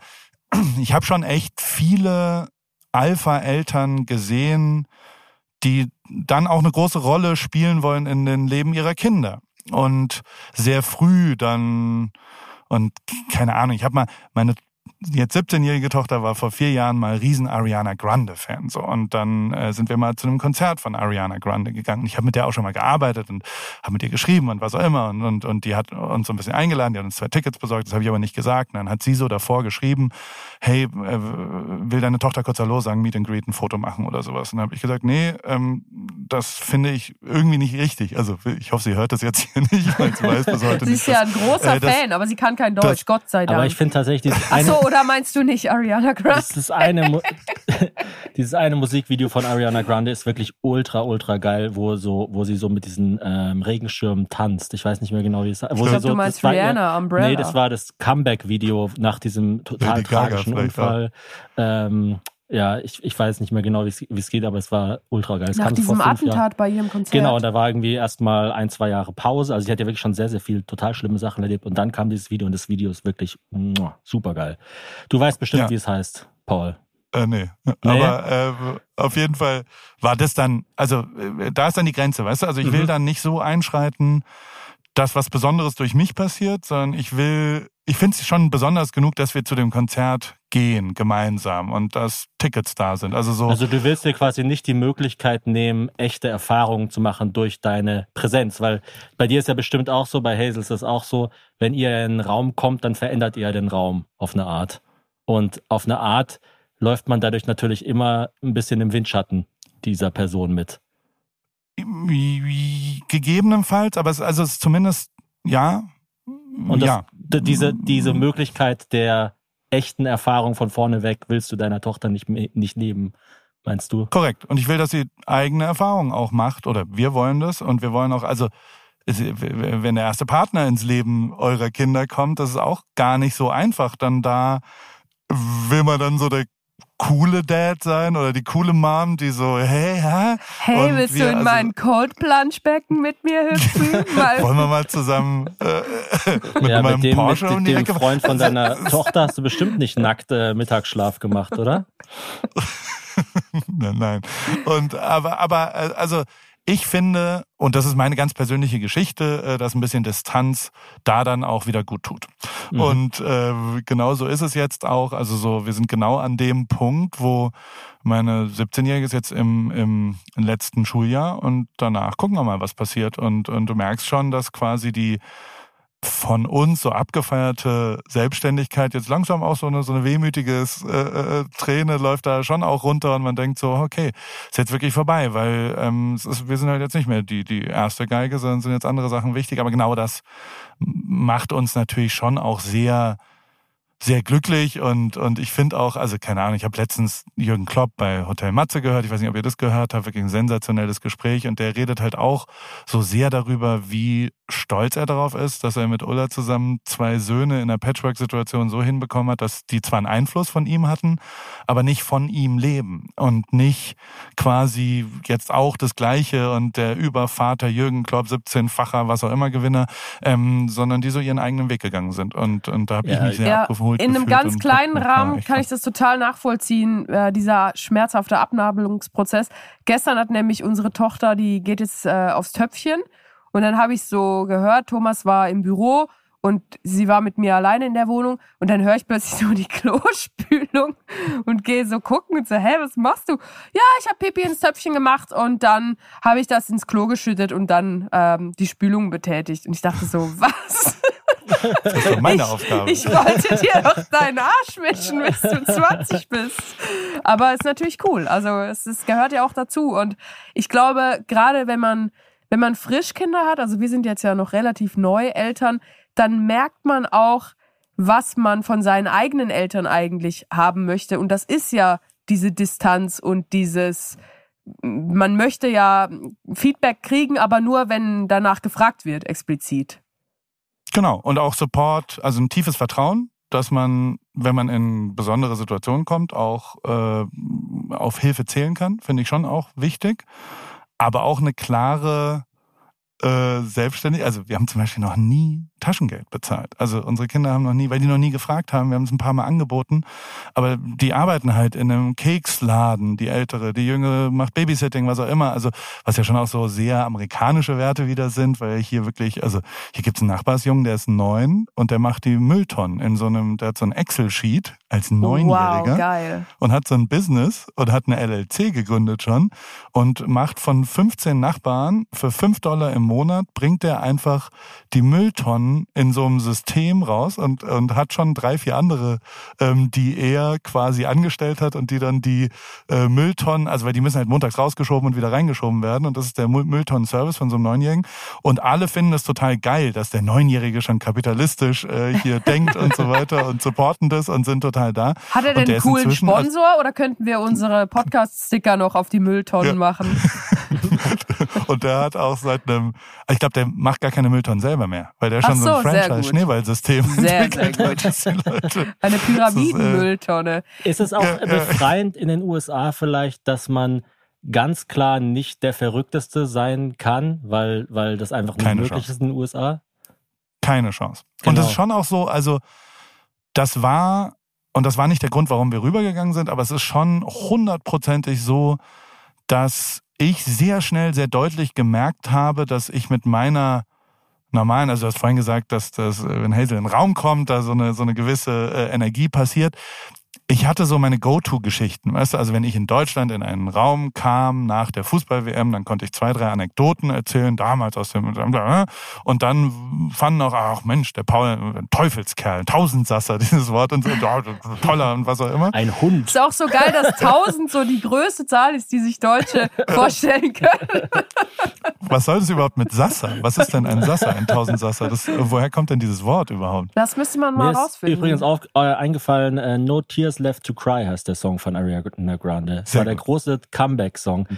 ich habe schon echt viele Alpha-Eltern gesehen, die dann auch eine große Rolle spielen wollen in den Leben ihrer Kinder. Und sehr früh dann, und keine Ahnung, ich habe mal meine jetzt 17-jährige Tochter war vor vier Jahren mal riesen Ariana Grande Fan so und dann äh, sind wir mal zu einem Konzert von Ariana Grande gegangen. Ich habe mit der auch schon mal gearbeitet und habe mit ihr geschrieben und was auch immer und, und und die hat uns so ein bisschen eingeladen, die hat uns zwei Tickets besorgt, das habe ich aber nicht gesagt. Und dann hat sie so davor geschrieben, hey, äh, will deine Tochter kurz Hallo sagen, Meet and Greet, ein Foto machen oder sowas. Und dann habe ich gesagt, nee, ähm, das finde ich irgendwie nicht richtig. Also ich hoffe, sie hört das jetzt hier nicht, weil sie weiß bis heute sie nicht. ist ja ein großer äh, das, Fan, aber sie kann kein Deutsch, das, Gott sei Dank. Aber ich finde tatsächlich dieses eine, so, oder meinst du nicht Ariana Grande? dieses eine, dieses eine Musikvideo von Ariana Grande ist wirklich ultra, ultra geil, wo so, wo sie so mit diesen ähm, Regenschirmen tanzt. Ich weiß nicht mehr genau, wie es wo Ich sie glaub, so, du meinst war ihr- Rihanna, Umbrella. Nee, das war das Comeback-Video nach diesem total Lady tragischen Unfall. Ähm, ja, ich, ich weiß nicht mehr genau, wie es wie es geht, aber es war ultra geil. Es Nach kam diesem vor fünf Jahren. Attentat bei ihrem Konzert. Genau, und da war irgendwie erstmal ein, zwei Jahre Pause. Also sie hat ja wirklich schon sehr, sehr viel total schlimme Sachen erlebt. Und dann kam dieses Video und das Video ist wirklich super geil. Du weißt bestimmt, Ja. wie es heißt, Paul. Äh, nee. Aber äh, auf jeden Fall war das dann, also äh, da ist dann die Grenze, weißt du? Also ich will Mhm. dann nicht so einschreiten, dass was Besonderes durch mich passiert, sondern ich will, ich finde es schon besonders genug, dass wir zu dem Konzert gehen, gemeinsam und dass Tickets da sind. Also so. Also du willst dir quasi nicht die Möglichkeit nehmen, echte Erfahrungen zu machen durch deine Präsenz, weil bei dir ist ja bestimmt auch so, bei Hazel ist das auch so, wenn ihr in einen Raum kommt, dann verändert ihr den Raum auf eine Art. Und auf eine Art läuft man dadurch natürlich immer ein bisschen im Windschatten dieser Person mit. gegebenenfalls, aber es, also es ist zumindest, ja. Und das, ja. Diese, diese Möglichkeit der echten Erfahrung von vorne weg willst du deiner Tochter nicht, nicht nehmen, meinst du? Korrekt. Und ich will, dass sie eigene Erfahrungen auch macht oder wir wollen das und wir wollen auch, also wenn der erste Partner ins Leben eurer Kinder kommt, das ist auch gar nicht so einfach. Dann da will man dann so der coole Dad sein oder die coole Mom, die so, hey, hä? Hey, Und willst wir, du in also- mein Cold Plunge Becken mit mir hüpfen? Wollen wir mal zusammen äh, mit ja, meinem mit dem, Porsche um mit die dem Ecke? Freund von deiner Tochter hast du bestimmt nicht nackt äh, Mittagsschlaf gemacht, oder? nein, nein. Und aber, aber äh, also ich finde, und das ist meine ganz persönliche Geschichte, äh, dass ein bisschen Distanz da dann auch wieder gut tut. Mhm. Und äh, genau so ist es jetzt auch. Also so, wir sind genau an dem Punkt, wo meine 17-Jährige ist jetzt im, im letzten Schuljahr und danach gucken wir mal, was passiert. Und, und du merkst schon, dass quasi die von uns so abgefeierte Selbstständigkeit jetzt langsam auch so eine so eine wehmütiges äh, äh, Träne läuft da schon auch runter und man denkt so okay ist jetzt wirklich vorbei weil ähm, es ist, wir sind halt jetzt nicht mehr die die erste Geige sondern sind jetzt andere Sachen wichtig. Aber genau das macht uns natürlich schon auch sehr sehr glücklich und und ich finde auch also keine Ahnung ich habe letztens Jürgen Klopp bei Hotel Matze gehört. Ich weiß nicht ob ihr das gehört habt. Wirklich ein sensationelles Gespräch und der redet halt auch so sehr darüber wie stolz er darauf ist dass er mit Ulla zusammen zwei Söhne in einer Patchwork-Situation so hinbekommen hat dass die zwar einen Einfluss von ihm hatten aber nicht von ihm leben und nicht quasi jetzt auch das Gleiche und der Übervater Jürgen Klopp 17-facher was auch immer Gewinner ähm, sondern die so ihren eigenen Weg gegangen sind. Und und da habe ich Ja, mich sehr Ja, abgeholt in einem ganz kleinen Rahmen kann ich das total nachvollziehen, äh, dieser schmerzhafte Abnabelungsprozess. Gestern hat nämlich unsere Tochter, die geht jetzt äh, aufs Töpfchen und dann habe ich so gehört, Thomas war im Büro und sie war mit mir alleine in der Wohnung und dann höre ich plötzlich so die Klospülung und gehe so gucken und so, hä, was machst du? Ja, ich habe Pipi ins Töpfchen gemacht und dann habe ich das ins Klo geschüttet und dann ähm, die Spülung betätigt und ich dachte so, was? Das ist doch meine Aufgabe. Ich wollte dir doch deinen Arsch wischen, bis du 20 bist. Aber es ist natürlich cool. Also es ist, gehört ja auch dazu. Und ich glaube, gerade wenn man, wenn man Frischkinder hat, also wir sind jetzt ja noch relativ neu Eltern, dann merkt man auch, was man von seinen eigenen Eltern eigentlich haben möchte. Und das ist ja diese Distanz und dieses, man möchte ja Feedback kriegen, aber nur, wenn danach gefragt wird, explizit. Genau. Und auch Support, also ein tiefes Vertrauen, dass man, wenn man in besondere Situationen kommt, auch äh, auf Hilfe zählen kann. Finde ich schon auch wichtig. Aber auch eine klare äh, selbstständig. Also wir haben zum Beispiel noch nie Taschengeld bezahlt. Also unsere Kinder haben noch nie, weil die noch nie gefragt haben, wir haben es ein paar Mal angeboten, aber die arbeiten halt in einem Keksladen, die ältere, die jüngere macht Babysitting, was auch immer. Also was ja schon auch so sehr amerikanische Werte wieder sind, weil hier wirklich, also hier gibt's einen Nachbarsjungen, der ist neun und der macht die Mülltonnen in so einem, der hat so ein Excel-Sheet als Neunjähriger Wow, geil. und hat so ein Business und hat eine LLC gegründet schon und macht von 15 Nachbarn für 5 Dollar im Monat, bringt er einfach die Mülltonnen in so einem System raus und, und hat schon drei, vier andere, ähm, die er quasi angestellt hat und die dann die äh, Mülltonnen, also weil die müssen halt montags rausgeschoben und wieder reingeschoben werden und das ist der Müll- Mülltonnen-Service von so einem Neunjährigen und alle finden das total geil, dass der Neunjährige schon kapitalistisch äh, hier denkt und so weiter und supporten das und sind total da. Hat er denn einen coolen inzwischen als- Sponsor oder könnten wir unsere Podcast-Sticker noch auf die Mülltonnen Ja. machen? Und der hat auch seit einem, ich glaube, der macht gar keine Mülltonnen selber mehr, weil der schon so, so, ein sehr. Franchise-Schneeballsystem Sehr, sehr entwickelt gut. hat, dass die Leute. Eine äh, Pyramiden-Mülltonne. Ist es auch Ja, ja. befreiend in den USA vielleicht, dass man ganz klar nicht der Verrückteste sein kann, weil, weil das einfach nicht Keine möglich Chance. ist in den USA? Keine Chance. Und das Genau. ist schon auch so, also das war, und das war nicht der Grund, warum wir rübergegangen sind, aber es ist schon hundertprozentig so, dass ich sehr schnell, sehr deutlich gemerkt habe, dass ich mit meiner normalen, also du hast vorhin gesagt, dass das, äh, wenn Hazel in den Raum kommt, da so eine, so eine gewisse äh, Energie passiert. Ich hatte so meine Go-To-Geschichten, weißt du, also wenn ich in Deutschland in einen Raum kam nach der Fußball-WM, dann konnte ich zwei, drei Anekdoten erzählen, damals aus dem, und dann fanden auch, ach Mensch, der Paul, ein Teufelskerl, Tausendsasser, dieses Wort und so, toller und was auch immer. Ein Hund. Ist auch so geil, dass 1000 so die größte Zahl ist, die sich Deutsche vorstellen können. Was soll das überhaupt mit Sasser? Was ist denn ein Sasser, ein Tausendsasser? Das, woher kommt denn dieses Wort überhaupt? Das müsste man mal Mir ist rausfinden. übrigens auch äh, eingefallen, äh, No Tears Left to Cry heißt der Song von Ariana Grande. Das Sehr war der gut. große Comeback-Song.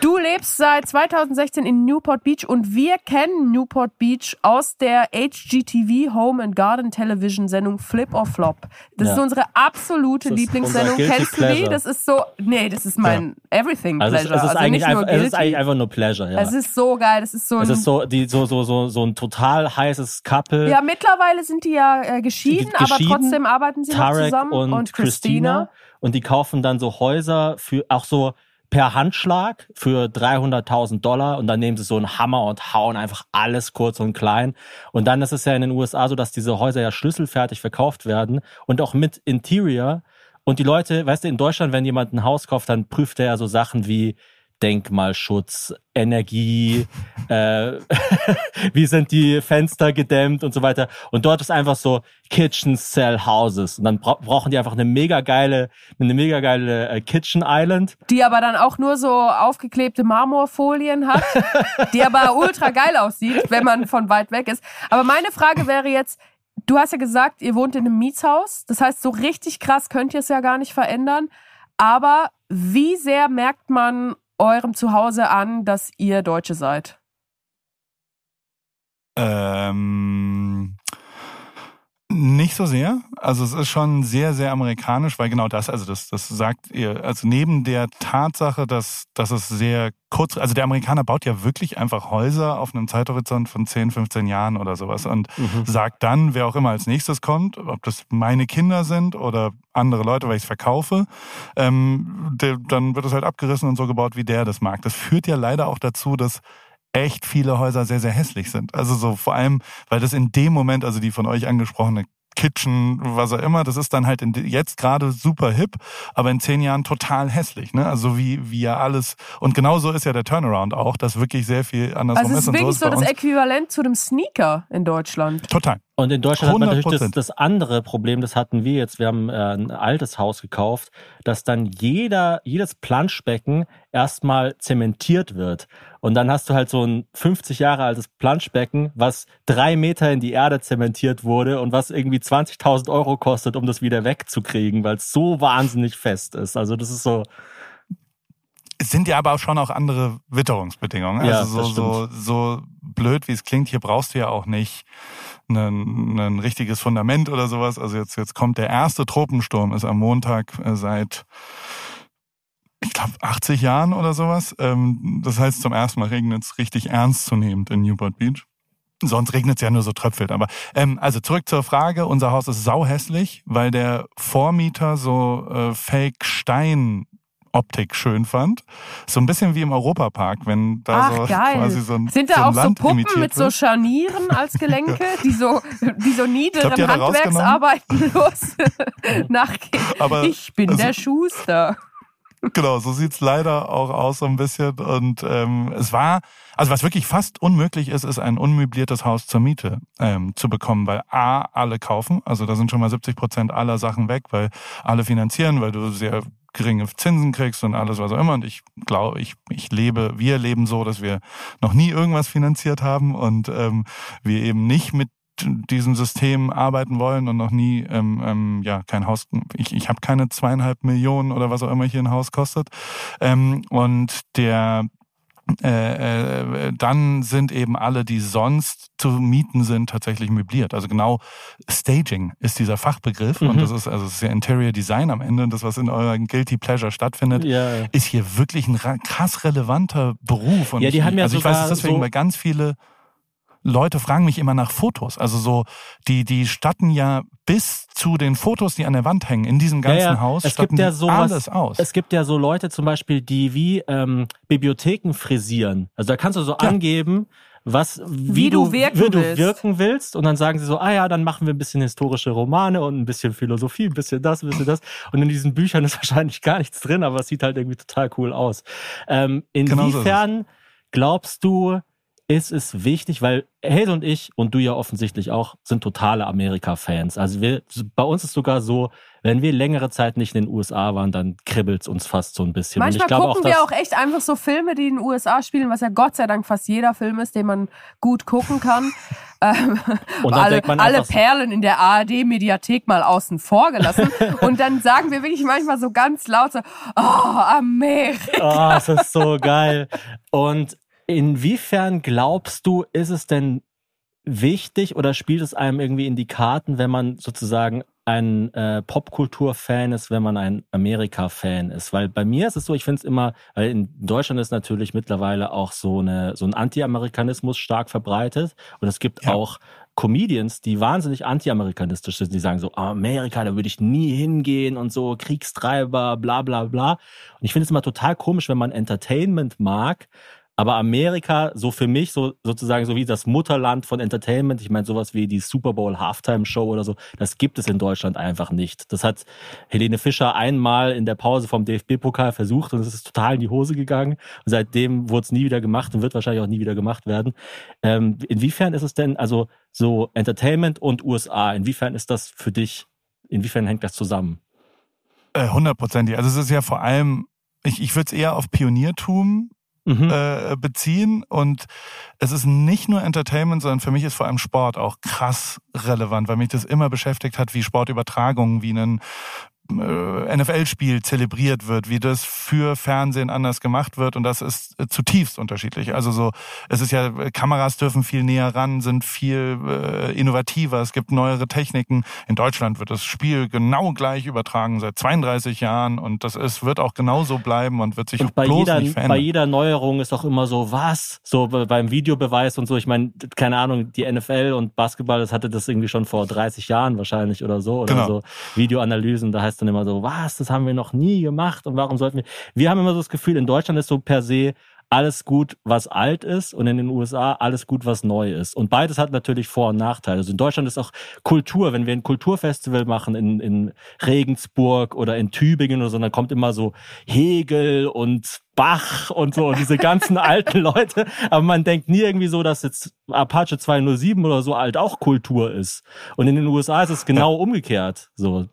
Du lebst seit 2016 in Newport Beach und wir kennen Newport Beach aus der HGTV Home and Garden Television Sendung Flip or Flop. Das Ja. ist unsere absolute Das ist Lieblingssendung. Kennst du die? Das ist so, nee, das ist mein Everything Also es, Pleasure. es, ist also eigentlich nicht nur einfach, es ist eigentlich einfach nur Pleasure, ja. Es ist so geil. Das ist so Es ein, ist so, die, so, so, so, so ein total heißes Couple. ja, mittlerweile sind die ja äh, geschieden, Geschieden, aber trotzdem arbeiten sie noch Tarek zusammen. und, Christina. Und die kaufen dann so Häuser für auch so per Handschlag für 300.000 Dollar und dann nehmen sie so einen Hammer und hauen einfach alles kurz und klein. Und dann ist es ja in den USA so, dass diese Häuser ja schlüsselfertig verkauft werden und auch mit Interior. Und die Leute, weißt du, in Deutschland, wenn jemand ein Haus kauft, dann prüft er ja so Sachen wie Denkmalschutz, Energie, äh, wie sind die Fenster gedämmt und so weiter. Und dort ist einfach so Kitchen Cell Houses. Und dann bra brauchen die einfach eine mega geile, eine mega geile äh, Kitchen Island. Die aber dann auch nur so aufgeklebte Marmorfolien hat, die aber ultra geil aussieht, wenn man von weit weg ist. Aber meine Frage wäre jetzt, du hast ja gesagt, ihr wohnt in einem Mietshaus. Das heißt, so richtig krass könnt ihr es ja gar nicht verändern. Aber wie sehr merkt man eurem Zuhause an, dass ihr Deutsche seid? Ähm, nicht so sehr. Also es ist schon sehr, sehr amerikanisch, weil genau das, also das, das sagt ihr, also neben der Tatsache, dass, dass es sehr kurz, also der Amerikaner baut ja wirklich einfach Häuser auf einem Zeithorizont von 10, 15 Jahren oder sowas und sagt dann, wer auch immer als nächstes kommt, ob das meine Kinder sind oder andere Leute, weil ich es verkaufe, ähm, der, dann wird es halt abgerissen und so gebaut, wie der das mag. Das führt ja leider auch dazu, dass echt viele Häuser sehr, sehr hässlich sind. Also so vor allem, weil das in dem Moment, also die von euch angesprochene Kitchen, was auch immer, das ist dann halt in, jetzt gerade super hip, aber in zehn Jahren total hässlich, ne? Also wie, wie ja alles, und genauso ist ja der Turnaround auch, dass wirklich sehr viel andersrum Also es ist ist und so wirklich ist so das. Äquivalent zu dem Sneaker in Deutschland. Total. Und in Deutschland hat man natürlich 100%. das, das andere Problem, das hatten wir jetzt. Wir haben äh, ein altes Haus gekauft, dass dann jeder, jedes Planschbecken erstmal zementiert wird. Und dann hast du halt so ein 50 Jahre altes Planschbecken, was drei Meter in die Erde zementiert wurde und was irgendwie 20.000 Euro kostet, um das wieder wegzukriegen, weil es so wahnsinnig fest ist. Also das ist so, es sind ja aber auch schon auch andere Witterungsbedingungen. Ja, also so, so, so blöd wie es klingt, hier brauchst du ja auch nicht ein, ein richtiges Fundament oder sowas. Also jetzt, jetzt kommt der erste Tropensturm, ist am Montag äh, seit ich glaube, 80 Jahren oder sowas. Ähm, das heißt, zum ersten Mal regnet es richtig ernstzunehmend in Newport Beach. Sonst regnet es ja nur so tröpfelt. Aber ähm, also zurück zur Frage. Unser Haus ist sauhässlich, weil der Vormieter so äh, Fake-Stein Optik schön fand. So ein bisschen wie im Europapark, wenn da Ach, so geil. quasi so ein Sind so da ein auch so Land Puppen imitiert mit so. Scharnieren als Gelenke, die so, die so niederen die hat er Handwerksarbeiten los nachgehen? Aber ich bin also- der Schuster. Genau, so sieht's leider auch aus so ein bisschen. Und ähm, es war, also was wirklich fast unmöglich ist, ist ein unmöbliertes Haus zur Miete ähm, zu bekommen, weil A, alle kaufen, also da sind schon mal 70 Prozent aller Sachen weg, weil alle finanzieren, weil du sehr geringe Zinsen kriegst und alles was auch immer. Und ich glaube, ich, ich lebe, wir leben so, dass wir noch nie irgendwas finanziert haben und ähm, wir eben nicht mit diesem System arbeiten wollen und noch nie ähm, ähm, ja kein Haus ich, ich habe keine zweieinhalb Millionen oder was auch immer hier ein Haus kostet ähm, und der äh, äh, dann sind eben alle, die sonst zu mieten sind, tatsächlich möbliert. Also genau Staging ist dieser Fachbegriff und Mhm. das ist also es ist ja Interior Design am Ende und das, was in eurem Guilty Pleasure stattfindet, Ja, ja. ist hier wirklich ein ra- krass relevanter Beruf. Und Ja, die ich, haben ja also ich weiß es deswegen, so- weil ganz viele Leute fragen mich immer nach Fotos. Also so, die, die statten ja bis zu den Fotos, die an der Wand hängen, in diesem ganzen ja, ja. Haus, es statten gibt ja sowas, alles aus. Es gibt ja so Leute zum Beispiel, die wie ähm, Bibliotheken frisieren. Also da kannst du so Ja. angeben, was wie, Wie du wirken wie du willst. wirken willst und dann sagen sie so, ah ja, dann machen wir ein bisschen historische Romane und ein bisschen Philosophie, ein bisschen das, ein bisschen das. Und in diesen Büchern ist wahrscheinlich gar nichts drin, aber es sieht halt irgendwie total cool aus. Ähm, Genau so inwiefern glaubst du, ist es wichtig, weil Hazel und ich und du ja offensichtlich auch sind totale Amerika-Fans. Also wir, bei uns ist sogar so, wenn wir längere Zeit nicht in den USA waren, dann kribbelt's uns fast so ein bisschen. und Manchmal gucken auch, wir auch echt einfach so Filme, die in den USA spielen, was ja Gott sei Dank fast jeder Film ist, den man gut gucken kann. Ähm, Und dann alle, alle Perlen in der ARD-Mediathek mal außen vor gelassen. Und dann sagen wir wirklich manchmal so ganz laut so, oh, Amerika. Oh, es ist so geil. Und inwiefern glaubst du, ist es denn wichtig oder spielt es einem irgendwie in die Karten, wenn man sozusagen ein äh, Popkultur-Fan ist, wenn man ein Amerika-Fan ist? Weil bei mir ist es so, ich finde es immer, weil in Deutschland ist natürlich mittlerweile auch so, eine, so ein Anti-Amerikanismus stark verbreitet und es gibt Ja. auch Comedians, die wahnsinnig anti-amerikanistisch sind, die sagen so, Amerika, da würde ich nie hingehen und so, Kriegstreiber, bla bla bla. Und ich finde es immer total komisch, wenn man Entertainment mag, aber Amerika, so für mich, so sozusagen so wie das Mutterland von Entertainment, ich meine sowas wie die Super Bowl Halftime Show oder so, das gibt es in Deutschland einfach nicht. Das hat Helene Fischer einmal in der Pause vom DFB-Pokal versucht und es ist total in die Hose gegangen. Und seitdem wurde es nie wieder gemacht und wird wahrscheinlich auch nie wieder gemacht werden. Ähm, inwiefern ist es denn, also so Entertainment und USA, inwiefern ist das für dich, inwiefern hängt das zusammen? Äh, Hundertprozentig. Also es ist ja vor allem, ich, ich würde es eher auf Pioniertum Mhm. äh, beziehen und es ist nicht nur Entertainment, sondern für mich ist vor allem Sport auch krass relevant, weil mich das immer beschäftigt hat, wie Sportübertragungen, wie ein NFL-Spiel zelebriert wird, wie das für Fernsehen anders gemacht wird und das ist äh, zutiefst unterschiedlich. Also so, es ist ja, äh, Kameras dürfen viel näher ran, sind viel äh, innovativer, es gibt neuere Techniken. In Deutschland wird das Spiel genau gleich übertragen seit 32 Jahren und das ist, wird auch genauso bleiben und wird sich Und bei bloß jeder, nicht verändern. bei jeder Neuerung ist auch immer so, was? So be- beim Videobeweis und so. Ich meine, keine Ahnung, die NFL und Basketball, das hatte das irgendwie schon vor 30 Jahren wahrscheinlich oder so. Oder Genau. so Videoanalysen, da heißt dann immer so, was, das haben wir noch nie gemacht und warum sollten wir. Wir haben immer so das Gefühl, in Deutschland ist so per se alles gut, was alt ist und in den USA alles gut, was neu ist. Und beides hat natürlich Vor- und Nachteile. Also in Deutschland ist auch Kultur, wenn wir ein Kulturfestival machen in, in Regensburg oder in Tübingen oder so, dann kommt immer so Hegel und Bach und so und diese ganzen alten Leute. Aber man denkt nie irgendwie so, dass jetzt Apache 207 oder so alt auch Kultur ist. Und in den USA ist es genau umgekehrt. So.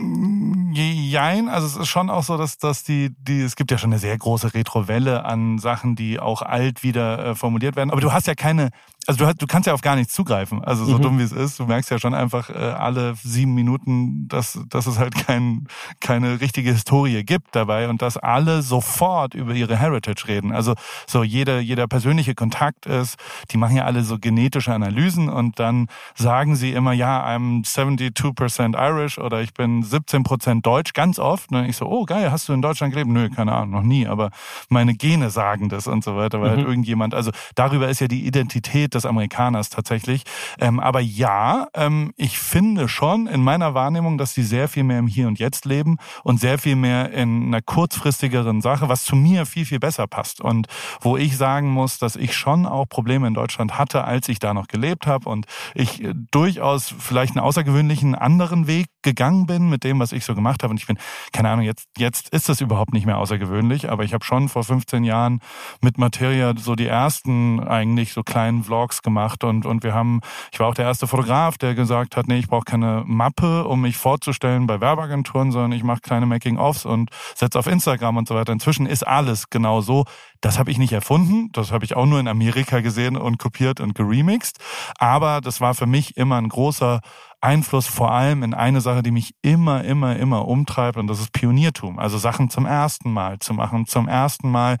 Jein, also es ist schon auch so, dass, dass die, die, es gibt ja schon eine sehr große Retrowelle an Sachen, die auch alt wieder äh, formuliert werden. Aber du hast ja keine also du, du kannst ja auf gar nichts zugreifen. Also so Mhm. dumm wie es ist, du merkst ja schon einfach äh, alle sieben Minuten, dass, dass es halt kein, keine richtige Historie gibt dabei und dass alle sofort über ihre Heritage reden. Also so jeder, jeder persönliche Kontakt ist, die machen ja alle so genetische Analysen und dann sagen sie immer, ja, I'm 72% Irish oder ich bin 17% Deutsch, ganz oft. Und ich so, oh geil, hast du in Deutschland gelebt? Nö, keine Ahnung, noch nie, aber meine Gene sagen das und so weiter, weil halt irgendjemand, also darüber ist ja die Identität des Amerikaners tatsächlich. Ähm, aber ja, ähm, ich finde schon in meiner Wahrnehmung, dass sie sehr viel mehr im Hier und Jetzt leben und sehr viel mehr in einer kurzfristigeren Sache, was zu mir viel, viel besser passt. Und wo ich sagen muss, dass ich schon auch Probleme in Deutschland hatte, als ich da noch gelebt habe und ich äh, durchaus vielleicht einen außergewöhnlichen anderen Weg gegangen bin mit dem, was ich so gemacht habe. Und ich bin, keine Ahnung, jetzt, jetzt ist das überhaupt nicht mehr außergewöhnlich, aber ich habe schon vor 15 Jahren mit Materia so die ersten eigentlich so kleinen Vlogs gemacht und, und wir haben, ich war auch der erste Fotograf, der gesagt hat, nee, ich brauche keine Mappe, um mich vorzustellen bei Werbeagenturen, sondern ich mache kleine Making-ofs und setze auf Instagram und so weiter. Inzwischen ist alles genau so. Das habe ich nicht erfunden, das habe ich auch nur in Amerika gesehen und kopiert und geremixed. Aber das war für mich immer ein großer Einfluss vor allem in eine Sache, die mich immer, immer, immer umtreibt und das ist Pioniertum. Also Sachen zum ersten Mal zu machen, zum ersten Mal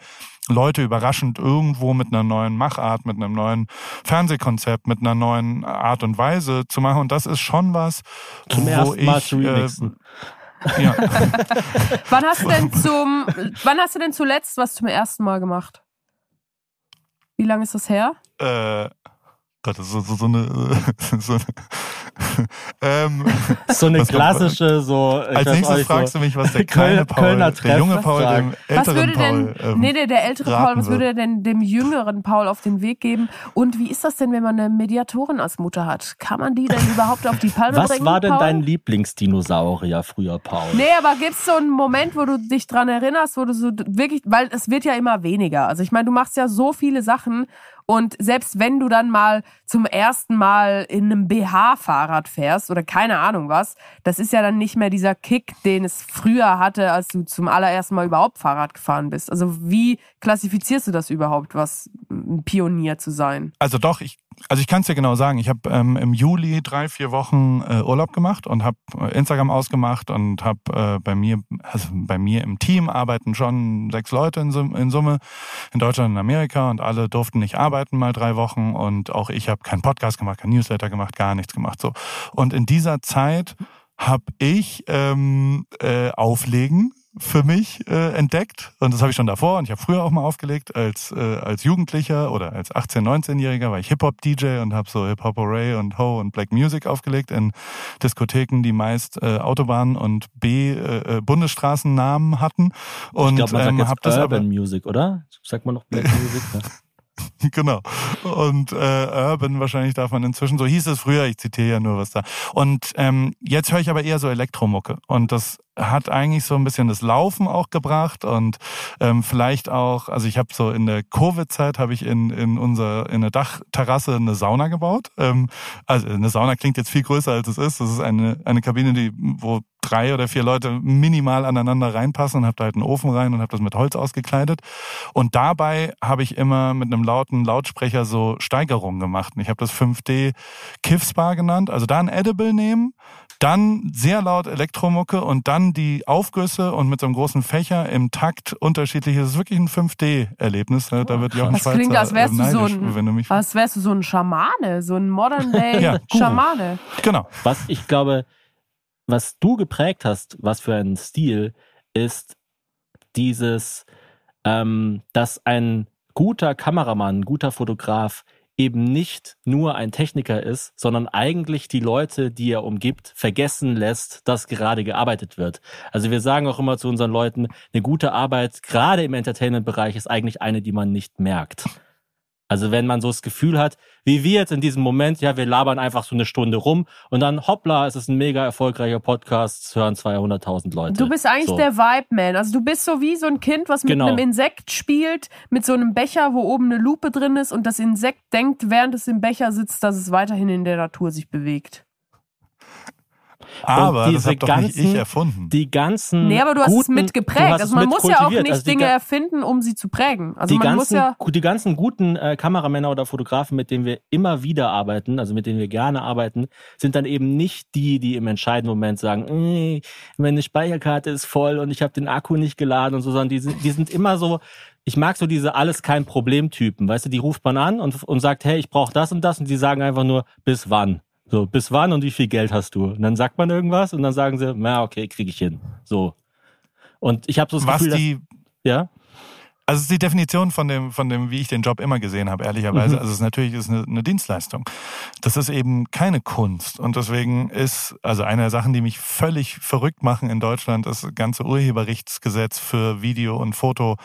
Leute überraschend irgendwo mit einer neuen Machart, mit einem neuen Fernsehkonzept, mit einer neuen Art und Weise zu machen. Und das ist schon was, Zum wo ersten Mal ich, zu remixen. Äh, ja. Wann hast du denn zum, wann hast du denn zuletzt was zum ersten Mal gemacht? Wie lange ist das her? äh, Gott, das ist so, so, so eine, so eine ähm, So eine Was klassische, so. ich als nächstes fragst so, du mich, was der Kölner- kleine Paul, Kölner der junge Paul dem Was älteren würde Paul, denn, ähm, nee, der, der ältere Paul, was würde denn dem jüngeren Paul auf den Weg geben? Und wie ist das denn, wenn man eine Mediatorin als Mutter hat? Kann man die denn überhaupt auf die Palme Was bringen? war denn Paul? dein Lieblingsdinosaurier früher, Paul? Nee, aber gibt's so einen Moment, wo du dich dran erinnerst, wo du so wirklich, weil es wird ja immer weniger. Also ich meine, du machst ja so viele Sachen und selbst wenn du dann mal zum ersten Mal in einem BH-Fahrrad fährst oder keine Ahnung was, das ist ja dann nicht mehr dieser Kick, den es früher hatte, als du zum allerersten Mal überhaupt Fahrrad gefahren bist. Also wie klassifizierst du das überhaupt, was ein Pionier zu sein? Also doch, ich, also ich kann es dir genau sagen. Ich habe ähm, im Juli drei, vier Wochen äh, Urlaub gemacht und habe äh, Instagram ausgemacht und habe äh, bei mir, also bei mir im Team arbeiten schon sechs Leute in, Sum- in Summe in Deutschland und Amerika und alle durften nicht arbeiten mal drei Wochen und auch ich habe keinen Podcast gemacht, kein Newsletter gemacht, gar nichts gemacht so. Und in dieser Zeit habe ich ähm, äh, Auflegen für mich äh, entdeckt und das habe ich schon davor und ich habe früher auch mal aufgelegt als äh, als Jugendlicher oder als 18 19-Jähriger war ich Hip Hop DJ und habe so Hip Hop Array und Ho und Black Music aufgelegt in Diskotheken, die meist äh, Autobahnen und B äh, äh, Bundesstraßennamen hatten und ich glaube, man sagt ähm, jetzt habe das Urban aber Music, oder? Sagt man noch Black Music? genau. Und äh, Urban wahrscheinlich darf man inzwischen, so hieß es früher, ich zitiere ja nur was da. Und ähm, jetzt höre ich aber eher so Elektromucke. Und das hat eigentlich so ein bisschen das Laufen auch gebracht und ähm, vielleicht auch, also ich habe so in der Covid-Zeit habe ich in, in unser in der Dachterrasse eine Sauna gebaut. Ähm, also eine Sauna klingt jetzt viel größer als es ist. Das ist eine eine Kabine, die wo drei oder vier Leute minimal aneinander reinpassen und habe da halt einen Ofen rein und habe das mit Holz ausgekleidet. Und dabei habe ich immer mit einem lauten Lautsprecher so Steigerungen gemacht. Und ich habe das 5D Kiffsbar genannt. Also da ein Edible nehmen, dann sehr laut Elektromucke und dann die Aufgüsse und mit so einem großen Fächer im Takt unterschiedlich. Es ist wirklich ein 5D-Erlebnis. Da wird Jochen Das Schweizer klingt, als wärst du so ein, wenn du mich als wärst du so ein Schamane, so ein Modern Day Ja. Schamane. Genau. Was ich glaube, was du geprägt hast, was für ein Stil, ist dieses, ähm, dass ein guter Kameramann, ein guter Fotograf eben nicht nur ein Techniker ist, sondern eigentlich die Leute, die er umgibt, vergessen lässt, dass gerade gearbeitet wird. Also wir sagen auch immer zu unseren Leuten, eine gute Arbeit, gerade im Entertainment-Bereich, ist eigentlich eine, die man nicht merkt. Also wenn man so das Gefühl hat, wie wir jetzt in diesem Moment, ja, wir labern einfach so eine Stunde rum und dann hoppla, es ist ein mega erfolgreicher Podcast, es hören 200.000 Leute. Du bist eigentlich so. der Vibe-Man. Also du bist so wie so ein Kind, was mit Genau. einem Insekt spielt, mit so einem Becher, wo oben eine Lupe drin ist und das Insekt denkt, während es im Becher sitzt, dass es weiterhin in der Natur sich bewegt. Aber das habe doch nicht ich erfunden. Die ganzen Nee, aber du hast guten, es mitgeprägt. Also man muss ja auch nicht also Dinge erfinden, um sie zu prägen. Also die man ganzen, muss ja die ganzen guten äh, Kameramänner oder Fotografen, mit denen wir immer wieder arbeiten, also mit denen wir gerne arbeiten, sind dann eben nicht die, die im entscheidenden Moment sagen, äh, meine Speicherkarte ist voll und ich habe den Akku nicht geladen und so, sondern die sind, die sind immer so, ich mag so diese alles kein Problem-Typen, weißt du, die ruft man an und, und sagt, hey, ich brauche das und das und die sagen einfach nur, bis wann? So, bis wann und wie viel Geld hast du? Und dann sagt man irgendwas und dann sagen sie, na okay, kriege ich hin. So. Und ich habe so das Was Gefühl, die, dass, ja? Also es ist die Definition von dem, von dem, wie ich den Job immer gesehen habe, ehrlicherweise. Mhm. Also es ist natürlich ist eine, eine Dienstleistung. Das ist eben keine Kunst. Und deswegen ist, also eine der Sachen, die mich völlig verrückt machen in Deutschland, das ganze Urheberrechtsgesetz für Video und Foto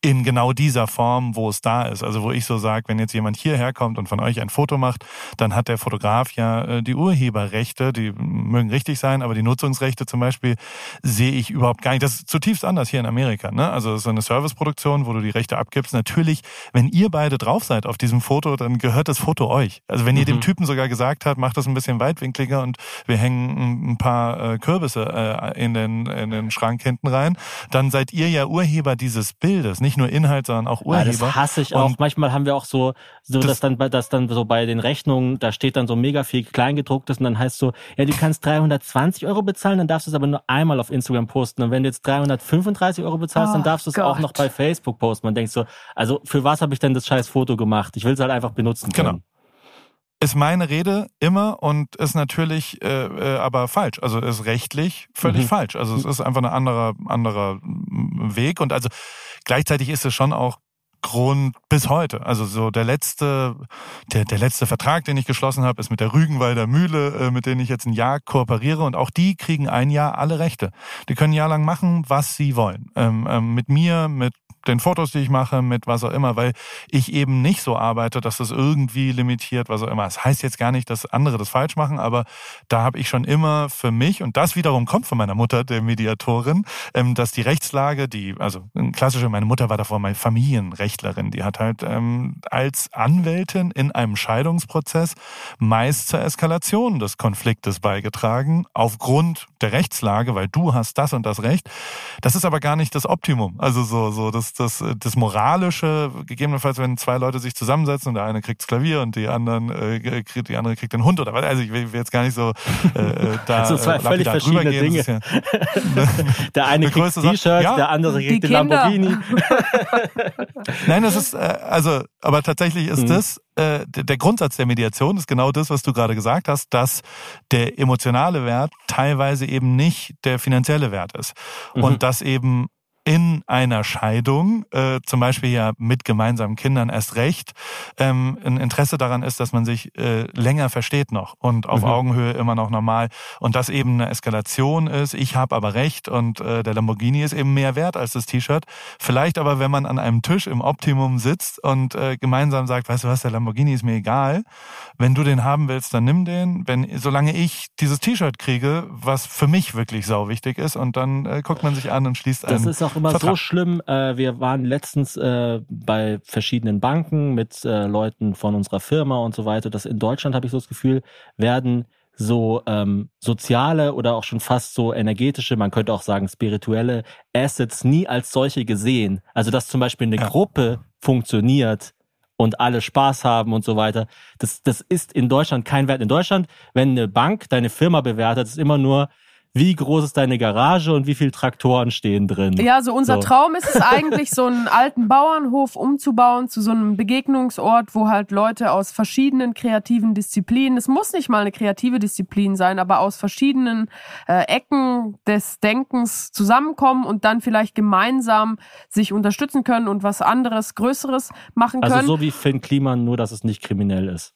in genau dieser Form, wo es da ist. Also wo ich so sage, wenn jetzt jemand hierher kommt und von euch ein Foto macht, dann hat der Fotograf ja äh, die Urheberrechte, die mögen richtig sein, aber die Nutzungsrechte zum Beispiel sehe ich überhaupt gar nicht. Das ist zutiefst anders hier in Amerika. Ne? Also es ist so eine Serviceproduktion, wo du die Rechte abgibst. Natürlich, wenn ihr beide drauf seid auf diesem Foto, dann gehört das Foto euch. Also wenn ihr dem Mhm. Typen sogar gesagt habt, macht das ein bisschen weitwinkliger und wir hängen ein- paar äh, Kürbisse äh, in, den, in den Schrank hinten rein, dann seid ihr ja Urheber dieses Bildes. Nicht nur Inhalt, sondern auch Ja, Urheber. das hasse ich auch. Und Manchmal haben wir auch so, so Das- dass dann, bei- dass dann so bei den Rechnungen, da steht dann so mega viel Kleingedrucktes und dann heißt so, ja, du kannst 320 Euro bezahlen, dann darfst du es aber nur einmal auf Instagram posten. Und wenn du jetzt 335 Euro bezahlst, dann Oh darfst du es auch noch bei Facebook posten. Man denkt so, also für was habe ich denn das scheiß Foto gemacht? Ich will es halt einfach benutzen Genau. können. ist meine Rede immer und ist natürlich äh, äh, aber falsch. Also ist rechtlich völlig Mhm. falsch. Also es ist einfach ein anderer, anderer Weg und also gleichzeitig ist es schon auch Grund bis heute. Also so der letzte, der, der letzte Vertrag, den ich geschlossen habe, ist mit der Rügenwalder Mühle, äh, mit denen ich jetzt ein Jahr kooperiere und auch die kriegen ein Jahr alle Rechte. Die können ein Jahr lang machen, was sie wollen. Ähm, ähm, mit mir, mit den Fotos, die ich mache, mit was auch immer, weil ich eben nicht so arbeite, dass das irgendwie limitiert, was auch immer. Das heißt jetzt gar nicht, dass andere das falsch machen, aber da habe ich schon immer für mich, und das wiederum kommt von meiner Mutter, der Mediatorin, ähm, dass die Rechtslage, die, also ähm, klassische, meine Mutter war davor meine Familienrechtlerin, die hat halt ähm, als Anwältin in einem Scheidungsprozess meist zur Eskalation des Konfliktes beigetragen, aufgrund der Rechtslage, weil du hast das und das Recht. Das ist aber gar nicht das Optimum. Also so, so das, das, das Moralische, gegebenenfalls, wenn zwei Leute sich zusammensetzen und der eine kriegt das Klavier und die anderen äh, kriegt, die andere kriegt den Hund oder was. Also ich will will jetzt gar nicht so äh, äh, da Also zwei äh, völlig verschiedene drüber gehen. Dinge. Ja- Der eine Eine kriegt das T-Shirt. Ja. der andere kriegt den Kinder. Lamborghini. Nein, das ist, äh, also, aber tatsächlich ist Mhm. das, äh, der Grundsatz der Mediation ist genau das, was du gerade gesagt hast, dass der emotionale Wert teilweise eben nicht der finanzielle Wert ist. Mhm. Und dass eben in einer Scheidung, äh, zum Beispiel ja mit gemeinsamen Kindern erst recht, ähm, ein Interesse daran ist, dass man sich äh, länger versteht noch und auf Mhm. Augenhöhe immer noch normal und dass eben eine Eskalation ist, ich habe aber recht und äh, der Lamborghini ist eben mehr wert als das T-Shirt. Vielleicht aber, wenn man an einem Tisch im Optimum sitzt und äh, gemeinsam sagt, weißt du was, der Lamborghini ist mir egal, wenn du den haben willst, dann nimm den, wenn solange ich dieses T-Shirt kriege, was für mich wirklich sau wichtig ist und dann äh, guckt man sich an und schließt Das einen auch immer so Vertrag. schlimm. Äh, wir waren letztens äh, bei verschiedenen Banken mit äh, Leuten von unserer Firma und so weiter. Das in Deutschland habe ich so das Gefühl, werden so ähm, soziale oder auch schon fast so energetische, man könnte auch sagen spirituelle Assets nie als solche gesehen. Also dass zum Beispiel eine Ja. Gruppe funktioniert und alle Spaß haben und so weiter. Das, das ist in Deutschland kein Wert. In Deutschland, wenn eine Bank deine Firma bewertet, ist immer nur, wie groß ist deine Garage und wie viele Traktoren stehen drin. Ja, so unser So. Traum ist es eigentlich, so einen alten Bauernhof umzubauen zu so einem Begegnungsort, wo halt Leute aus verschiedenen kreativen Disziplinen, es muss nicht mal eine kreative Disziplin sein, aber aus verschiedenen äh, Ecken des Denkens zusammenkommen und dann vielleicht gemeinsam sich unterstützen können und was anderes, Größeres machen Also können. so wie Finn Kliman, nur dass es nicht kriminell ist.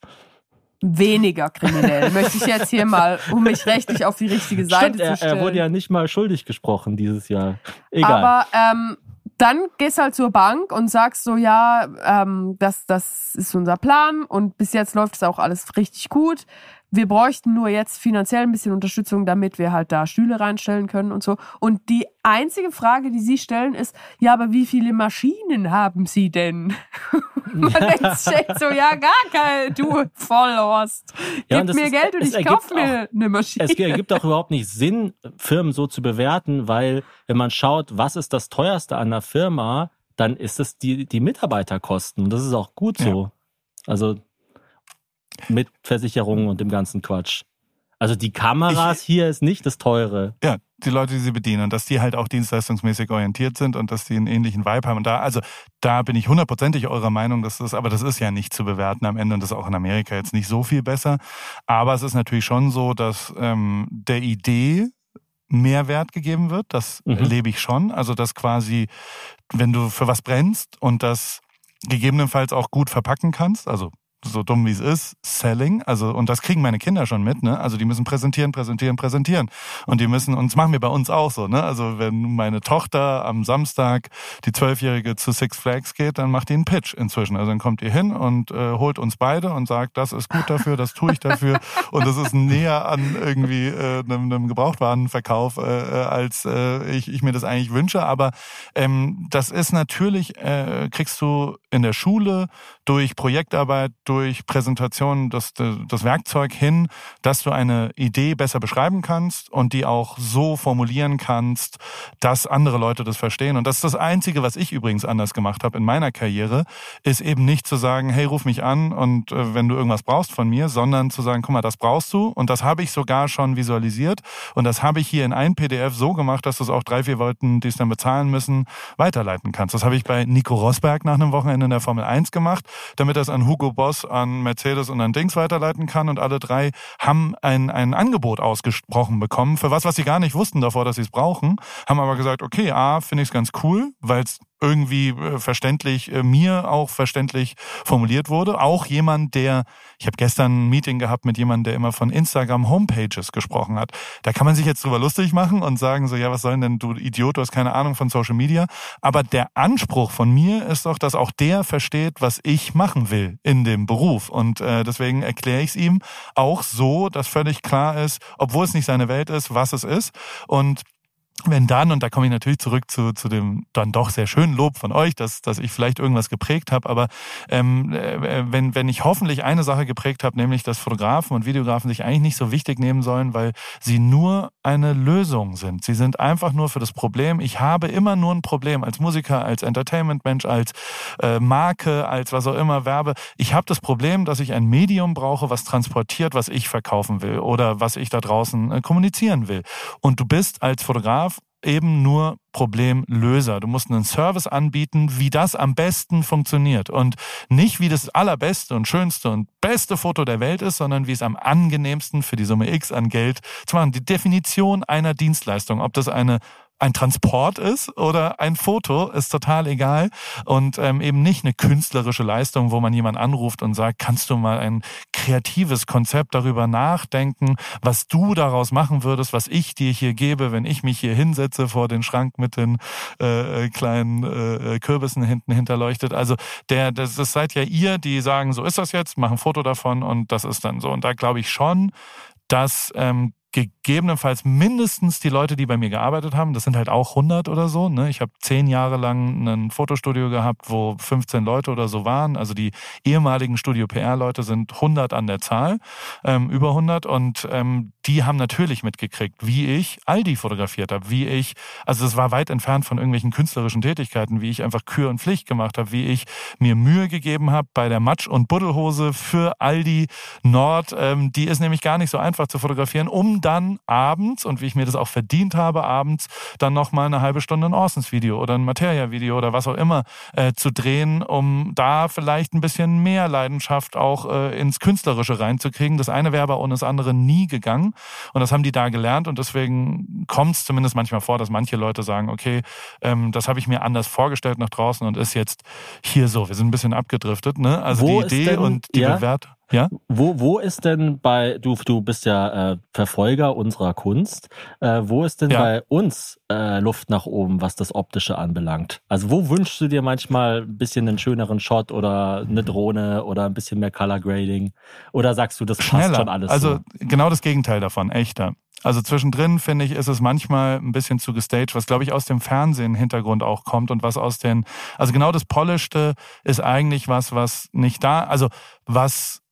Weniger kriminell, möchte ich jetzt hier mal, um mich rechtlich auf die richtige Seite Stimmt, zu stellen. er wurde ja nicht mal schuldig gesprochen dieses Jahr. Egal. Aber ähm, dann gehst halt zur Bank und sagst so, ja, ähm, das, das ist unser Plan und bis jetzt läuft es auch alles richtig gut. Wir bräuchten nur jetzt finanziell ein bisschen Unterstützung, damit wir halt da Stühle reinstellen können und so. Und die einzige Frage, die sie stellen, ist, ja, aber wie viele Maschinen haben sie denn? Man denkt sich so, ja, gar keine, du Vollhorst. Ja, Gib und mir ist- Geld und ich ergibt kauf mir eine Maschine. Es ergibt auch überhaupt nicht Sinn, Firmen so zu bewerten, weil wenn man schaut, was ist das teuerste an der Firma, dann ist es die, die Mitarbeiterkosten. Und das ist auch gut so. Also mit Versicherungen und dem ganzen Quatsch. Also die Kameras hier ist nicht das teure. Ja, die Leute, die sie bedienen und dass die halt auch dienstleistungsmäßig orientiert sind und dass die einen ähnlichen Vibe haben. Und da, also da bin ich hundertprozentig eurer Meinung, dass das, aber das ist ja nicht zu bewerten am Ende und das ist auch in Amerika jetzt nicht so viel besser. Aber es ist natürlich schon so, dass ähm, der Idee mehr Wert gegeben wird. Das Mhm. erlebe ich schon. Also dass quasi, wenn du für was brennst und das gegebenenfalls auch gut verpacken kannst, also so dumm wie es ist, Selling, also und das kriegen meine Kinder schon mit, ne? Also die müssen präsentieren, präsentieren, präsentieren und die müssen und das machen wir bei uns auch so, ne? Also wenn meine Tochter am Samstag die zwölfjährige zu Six Flags geht, dann macht die einen Pitch inzwischen. Also dann kommt ihr hin und äh, holt uns beide und sagt, das ist gut dafür, das tue ich dafür und das ist näher an irgendwie äh, einem, einem Gebrauchtwarenverkauf, äh, äh, als äh, ich, ich mir das eigentlich wünsche. Aber ähm, das ist natürlich, äh, kriegst du in der Schule durch Projektarbeit, durch Präsentation das, das Werkzeug hin, dass du eine Idee besser beschreiben kannst und die auch so formulieren kannst, dass andere Leute das verstehen. Und das ist das Einzige, was ich übrigens anders gemacht habe in meiner Karriere, ist eben nicht zu sagen, hey, ruf mich an und äh, wenn du irgendwas brauchst von mir, sondern zu sagen, guck mal, das brauchst du und das habe ich sogar schon visualisiert und das habe ich hier in ein PDF so gemacht, dass du es auch drei, vier Leuten, die es dann bezahlen müssen, weiterleiten kannst. Das habe ich bei Nico Rosberg nach einem Wochenende in der Formel 1 gemacht, damit es an Hugo Boss, an Mercedes und an Dings weiterleiten kann und alle drei haben ein, ein Angebot ausgesprochen bekommen für was, was sie gar nicht wussten davor, dass sie es brauchen, haben aber gesagt, okay, A, finde ich es ganz cool, weil es irgendwie äh, verständlich, äh, mir auch verständlich formuliert wurde. Auch jemand, der, ich habe gestern ein Meeting gehabt mit jemandem, der immer von Instagram Homepages gesprochen hat. Da kann man sich jetzt drüber lustig machen und sagen so, ja, was soll denn du Idiot, du hast keine Ahnung von Social Media. Aber der Anspruch von mir ist doch, dass auch der versteht, was ich machen will in dem Beruf. Und äh, deswegen erkläre ich es ihm auch so, dass völlig klar ist, obwohl es nicht seine Welt ist, was es ist. Und wenn dann, und da komme ich natürlich zurück zu, zu dem dann doch sehr schönen Lob von euch, dass, dass ich vielleicht irgendwas geprägt habe, aber ähm, äh, wenn, wenn ich hoffentlich eine Sache geprägt habe, nämlich dass Fotografen und Videografen sich eigentlich nicht so wichtig nehmen sollen, weil sie nur eine Lösung sind. Sie sind einfach nur für das Problem. Ich habe immer nur ein Problem als Musiker, als Entertainment-Mensch, als äh, Marke, als was auch immer, Werbe. Ich habe das Problem, dass ich ein Medium brauche, was transportiert, was ich verkaufen will oder was ich da draußen äh, kommunizieren will. Und du bist als Fotograf eben nur Problemlöser. Du musst einen Service anbieten, wie das am besten funktioniert und nicht wie das allerbeste und schönste und beste Foto der Welt ist, sondern wie es am angenehmsten für die Summe X an Geld machen. Die Definition einer Dienstleistung, ob das eine ein Transport ist oder ein Foto, ist total egal. Und ähm, eben nicht eine künstlerische Leistung, wo man jemanden anruft und sagt, kannst du mal ein kreatives Konzept darüber nachdenken, was du daraus machen würdest, was ich dir hier gebe, wenn ich mich hier hinsetze vor den Schrank mit den äh, kleinen äh, Kürbissen hinten hinterleuchtet. Also der, das, das seid ja ihr, die sagen, so ist das jetzt, machen ein Foto davon und das ist dann so. Und da glaube ich schon, dass ähm, gegebenenfalls mindestens die Leute, die bei mir gearbeitet haben, das sind halt auch 100 oder so. Ne? Ich habe zehn Jahre lang ein Fotostudio gehabt, wo 15 Leute oder so waren. Also die ehemaligen Studio PR-Leute sind 100 an der Zahl, ähm, über 100. Und ähm, die haben natürlich mitgekriegt, wie ich Aldi fotografiert habe, wie ich, also es war weit entfernt von irgendwelchen künstlerischen Tätigkeiten, wie ich einfach Kür und Pflicht gemacht habe, wie ich mir Mühe gegeben habe bei der Matsch- und Buddelhose für Aldi Nord. Ähm, die ist nämlich gar nicht so einfach zu fotografieren, um dann abends, und wie ich mir das auch verdient habe, abends dann nochmal eine halbe Stunde ein Orsons-Video oder ein Materia-Video oder was auch immer äh, zu drehen, um da vielleicht ein bisschen mehr Leidenschaft auch äh, ins Künstlerische reinzukriegen. Das eine wäre aber ohne das andere nie gegangen. Und das haben die da gelernt und deswegen kommt es zumindest manchmal vor, dass manche Leute sagen, okay, ähm, das habe ich mir anders vorgestellt nach draußen und ist jetzt hier so. Wir sind ein bisschen abgedriftet, ne? Also Wo die Idee denn- und die ja? Bewertung. Ja? Wo, wo ist denn bei, du, du bist ja äh, Verfolger unserer Kunst, äh, wo ist denn Ja. bei uns äh, Luft nach oben, was das Optische anbelangt? Also wo wünschst du dir manchmal ein bisschen einen schöneren Shot oder eine Drohne oder ein bisschen mehr Color Grading? Oder sagst du, das passt schneller. schon alles also so? genau das Gegenteil davon, echter. Also zwischendrin finde ich, ist es manchmal ein bisschen zu gestaged, was glaube ich aus dem Fernsehen-Hintergrund auch kommt und was aus den, also genau das Polischte ist eigentlich was, was nicht da, also was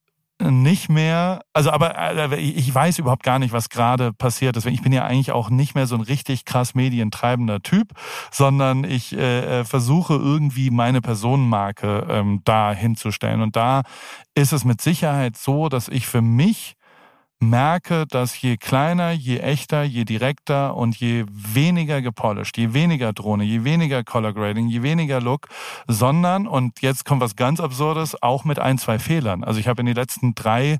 nicht mehr, also aber äh, ich weiß überhaupt gar nicht, was gerade passiert. Deswegen, ich bin ja eigentlich auch nicht mehr so ein richtig krass medientreibender Typ, sondern ich äh, äh, versuche irgendwie meine Personenmarke ähm, da hinzustellen. Und da ist es mit Sicherheit so, dass ich für mich merke, dass je kleiner, je echter, je direkter und je weniger gepolished, je weniger Drohne, je weniger Color Grading, je weniger Look, sondern, und jetzt kommt was ganz Absurdes, auch mit ein, zwei Fehlern. Also ich habe in den letzten drei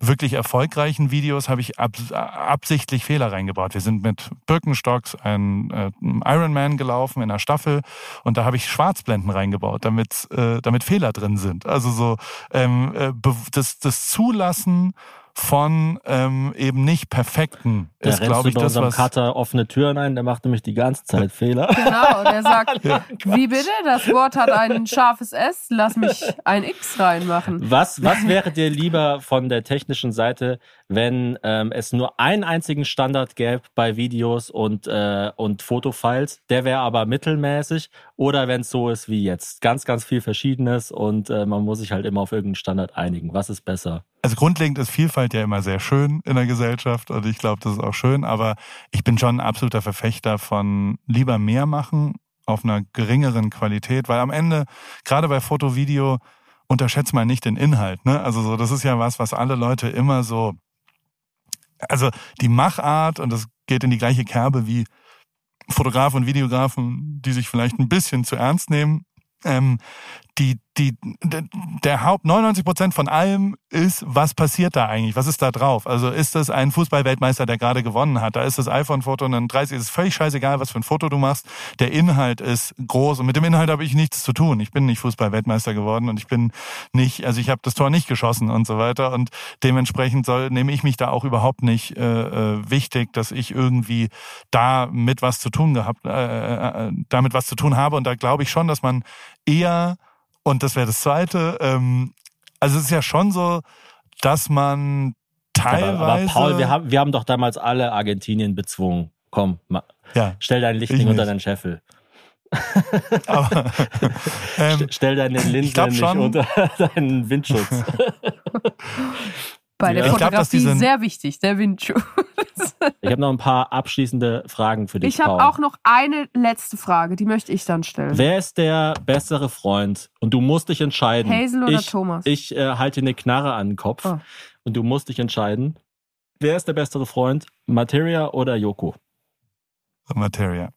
wirklich erfolgreichen Videos habe ich abs absichtlich Fehler reingebaut. Wir sind mit Birkenstocks ein äh, Ironman gelaufen in einer Staffel und da habe ich Schwarzblenden reingebaut, damit äh, damit Fehler drin sind. Also so ähm, äh, das, das Zulassen von ähm, eben nicht perfekten Da ist, glaube ich, bei das, unserem was Cutter offene Türen ein, der macht nämlich die ganze Zeit Fehler. Genau, und er sagt, wie bitte? Das Wort hat ein scharfes S, lass mich ein X reinmachen. Was, was wäre dir lieber von der technischen Seite, wenn ähm, es nur einen einzigen Standard gäbe bei Videos und, äh, und Fotofiles, der wäre aber mittelmäßig, oder wenn es so ist wie jetzt, ganz, ganz viel Verschiedenes und äh, man muss sich halt immer auf irgendeinen Standard einigen. Was ist besser? Also grundlegend ist Vielfalt ja immer sehr schön in der Gesellschaft und ich glaube, das ist auch schön, aber ich bin schon ein absoluter Verfechter von lieber mehr machen auf einer geringeren Qualität, weil am Ende, gerade bei Foto, Video, unterschätzt mal nicht den Inhalt. Ne? Also so, das ist ja was, was alle Leute immer so, also die Machart, und das geht in die gleiche Kerbe wie Fotografen und Videografen, die sich vielleicht ein bisschen zu ernst nehmen, ähm, die, die, der- Haupt 99 Prozent von allem ist, was passiert da eigentlich? Was ist da drauf? Also ist das ein Fußballweltmeister, der gerade gewonnen hat? Da ist das iPhone-Foto und dann 30 ist völlig scheißegal, was für ein Foto du machst. Der Inhalt ist groß und mit dem Inhalt habe ich nichts zu tun. Ich bin nicht Fußballweltmeister geworden und ich bin nicht, also ich habe das Tor nicht geschossen und so weiter und dementsprechend soll, nehme ich mich da auch überhaupt nicht äh, äh, wichtig, dass ich irgendwie da mit was zu tun gehabt, äh, äh, damit was zu tun habe und da glaube ich schon, dass man eher und das wäre das Zweite. Ähm, also es ist ja schon so, dass man teilweise. Aber, aber Paul, wir haben, wir haben doch damals alle Argentinien bezwungen. Komm, ma, ja, stell dein Lichtding Ich unter deinen Scheffel. aber, ähm, St- Stell deine Linse glaub nicht unter deinen Windschutz. Bei der Ja. Ich glaub, dass Fotografie diese- sehr wichtig, der Windschutz. Ich habe noch ein paar abschließende Fragen für dich, Ich habe auch noch eine letzte Frage, die möchte ich dann stellen. Wer ist der bessere Freund? Und du musst dich entscheiden. Hazel oder ich, Thomas? Ich äh, halte eine Knarre an den Kopf Oh. und du musst dich entscheiden. Wer ist der bessere Freund? Materia oder Yoko? Materia.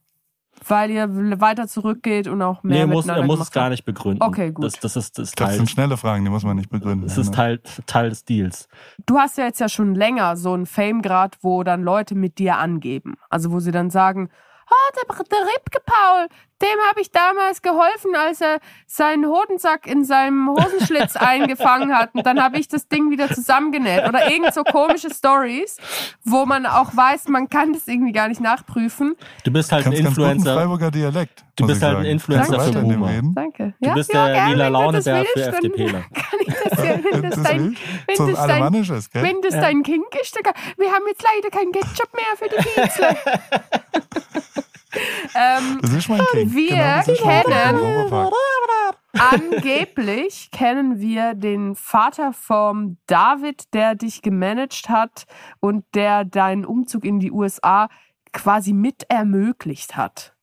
Weil ihr weiter zurückgeht und auch mehr nee, muss, er muss es gar nicht begründen. Okay, gut. Das, das ist das Das Teil. sind schnelle Fragen, die muss man nicht begründen. Das ist ne? Teil, Teil des Deals. Du hast ja jetzt ja schon länger so einen Fame-Grad, wo dann Leute mit dir angeben. Also wo sie dann sagen, oh, der, der Ripke Paul, dem habe ich damals geholfen, als er seinen Hodensack in seinem Hosenschlitz eingefangen hat. Und dann habe ich das Ding wieder zusammengenäht. Oder irgend so komische Stories, wo man auch weiß, man kann das irgendwie gar nicht nachprüfen. Du bist halt ein Influencer. Freiburger Dialekt. Du bist ich halt ein. Influencer du für Boomer. Danke. Du bist der gern, lila wenn du das Launebär für FDPler. Kann ich das ja, wenn das Das dein, wenn so das dein, gell? wenn das dein Kink ist, wir haben jetzt leider kein Ketchup mehr für die Pizza. ähm, Das ist mein King. Wir genau, kennen- Europapark. angeblich kennen wir den Vater vom David, der dich gemanagt hat und der deinen Umzug in die USA quasi mit ermöglicht hat.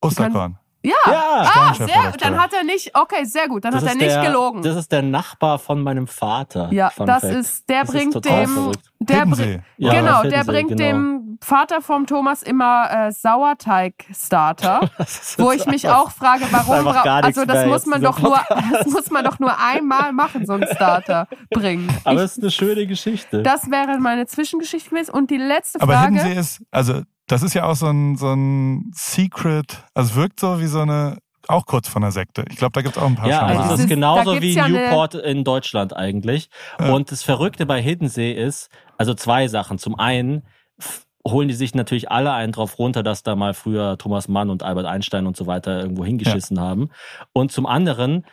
Osterkorn. Ja, Ja, ah, sehr. Dann da. hat er nicht, okay, sehr gut, dann Das hat er ist nicht der, gelogen. Das ist der Nachbar von meinem Vater. ja, Fun das Fact. ist, der Das ist bringt total dem, verrückt. der bringt. Ja, genau, der bringt genau. dem Vater vom Thomas immer äh, Sauerteig-Starter. Ist Wo ich mich auch frage, warum also das muss man doch nur das muss man doch nur einmal machen, so einen Starter bringen. Aber es ist eine schöne Geschichte. das wäre meine Zwischengeschichte gewesen. Und die letzte Aber Frage. Hiddensee ist, also das ist ja auch so ein, so ein Secret, also es wirkt so wie so eine auch kurz von der Sekte. Ich glaube, da gibt es auch ein paar Ja, also Schamhasen. das ist- ist da genauso wie ja eine- Newport in Deutschland eigentlich. Ja. Und das Verrückte bei Hiddensee ist, also zwei Sachen. Zum einen holen die sich natürlich alle einen drauf runter, dass da mal früher Thomas Mann und Albert Einstein und so weiter irgendwo hingeschissen haben. Und zum anderen,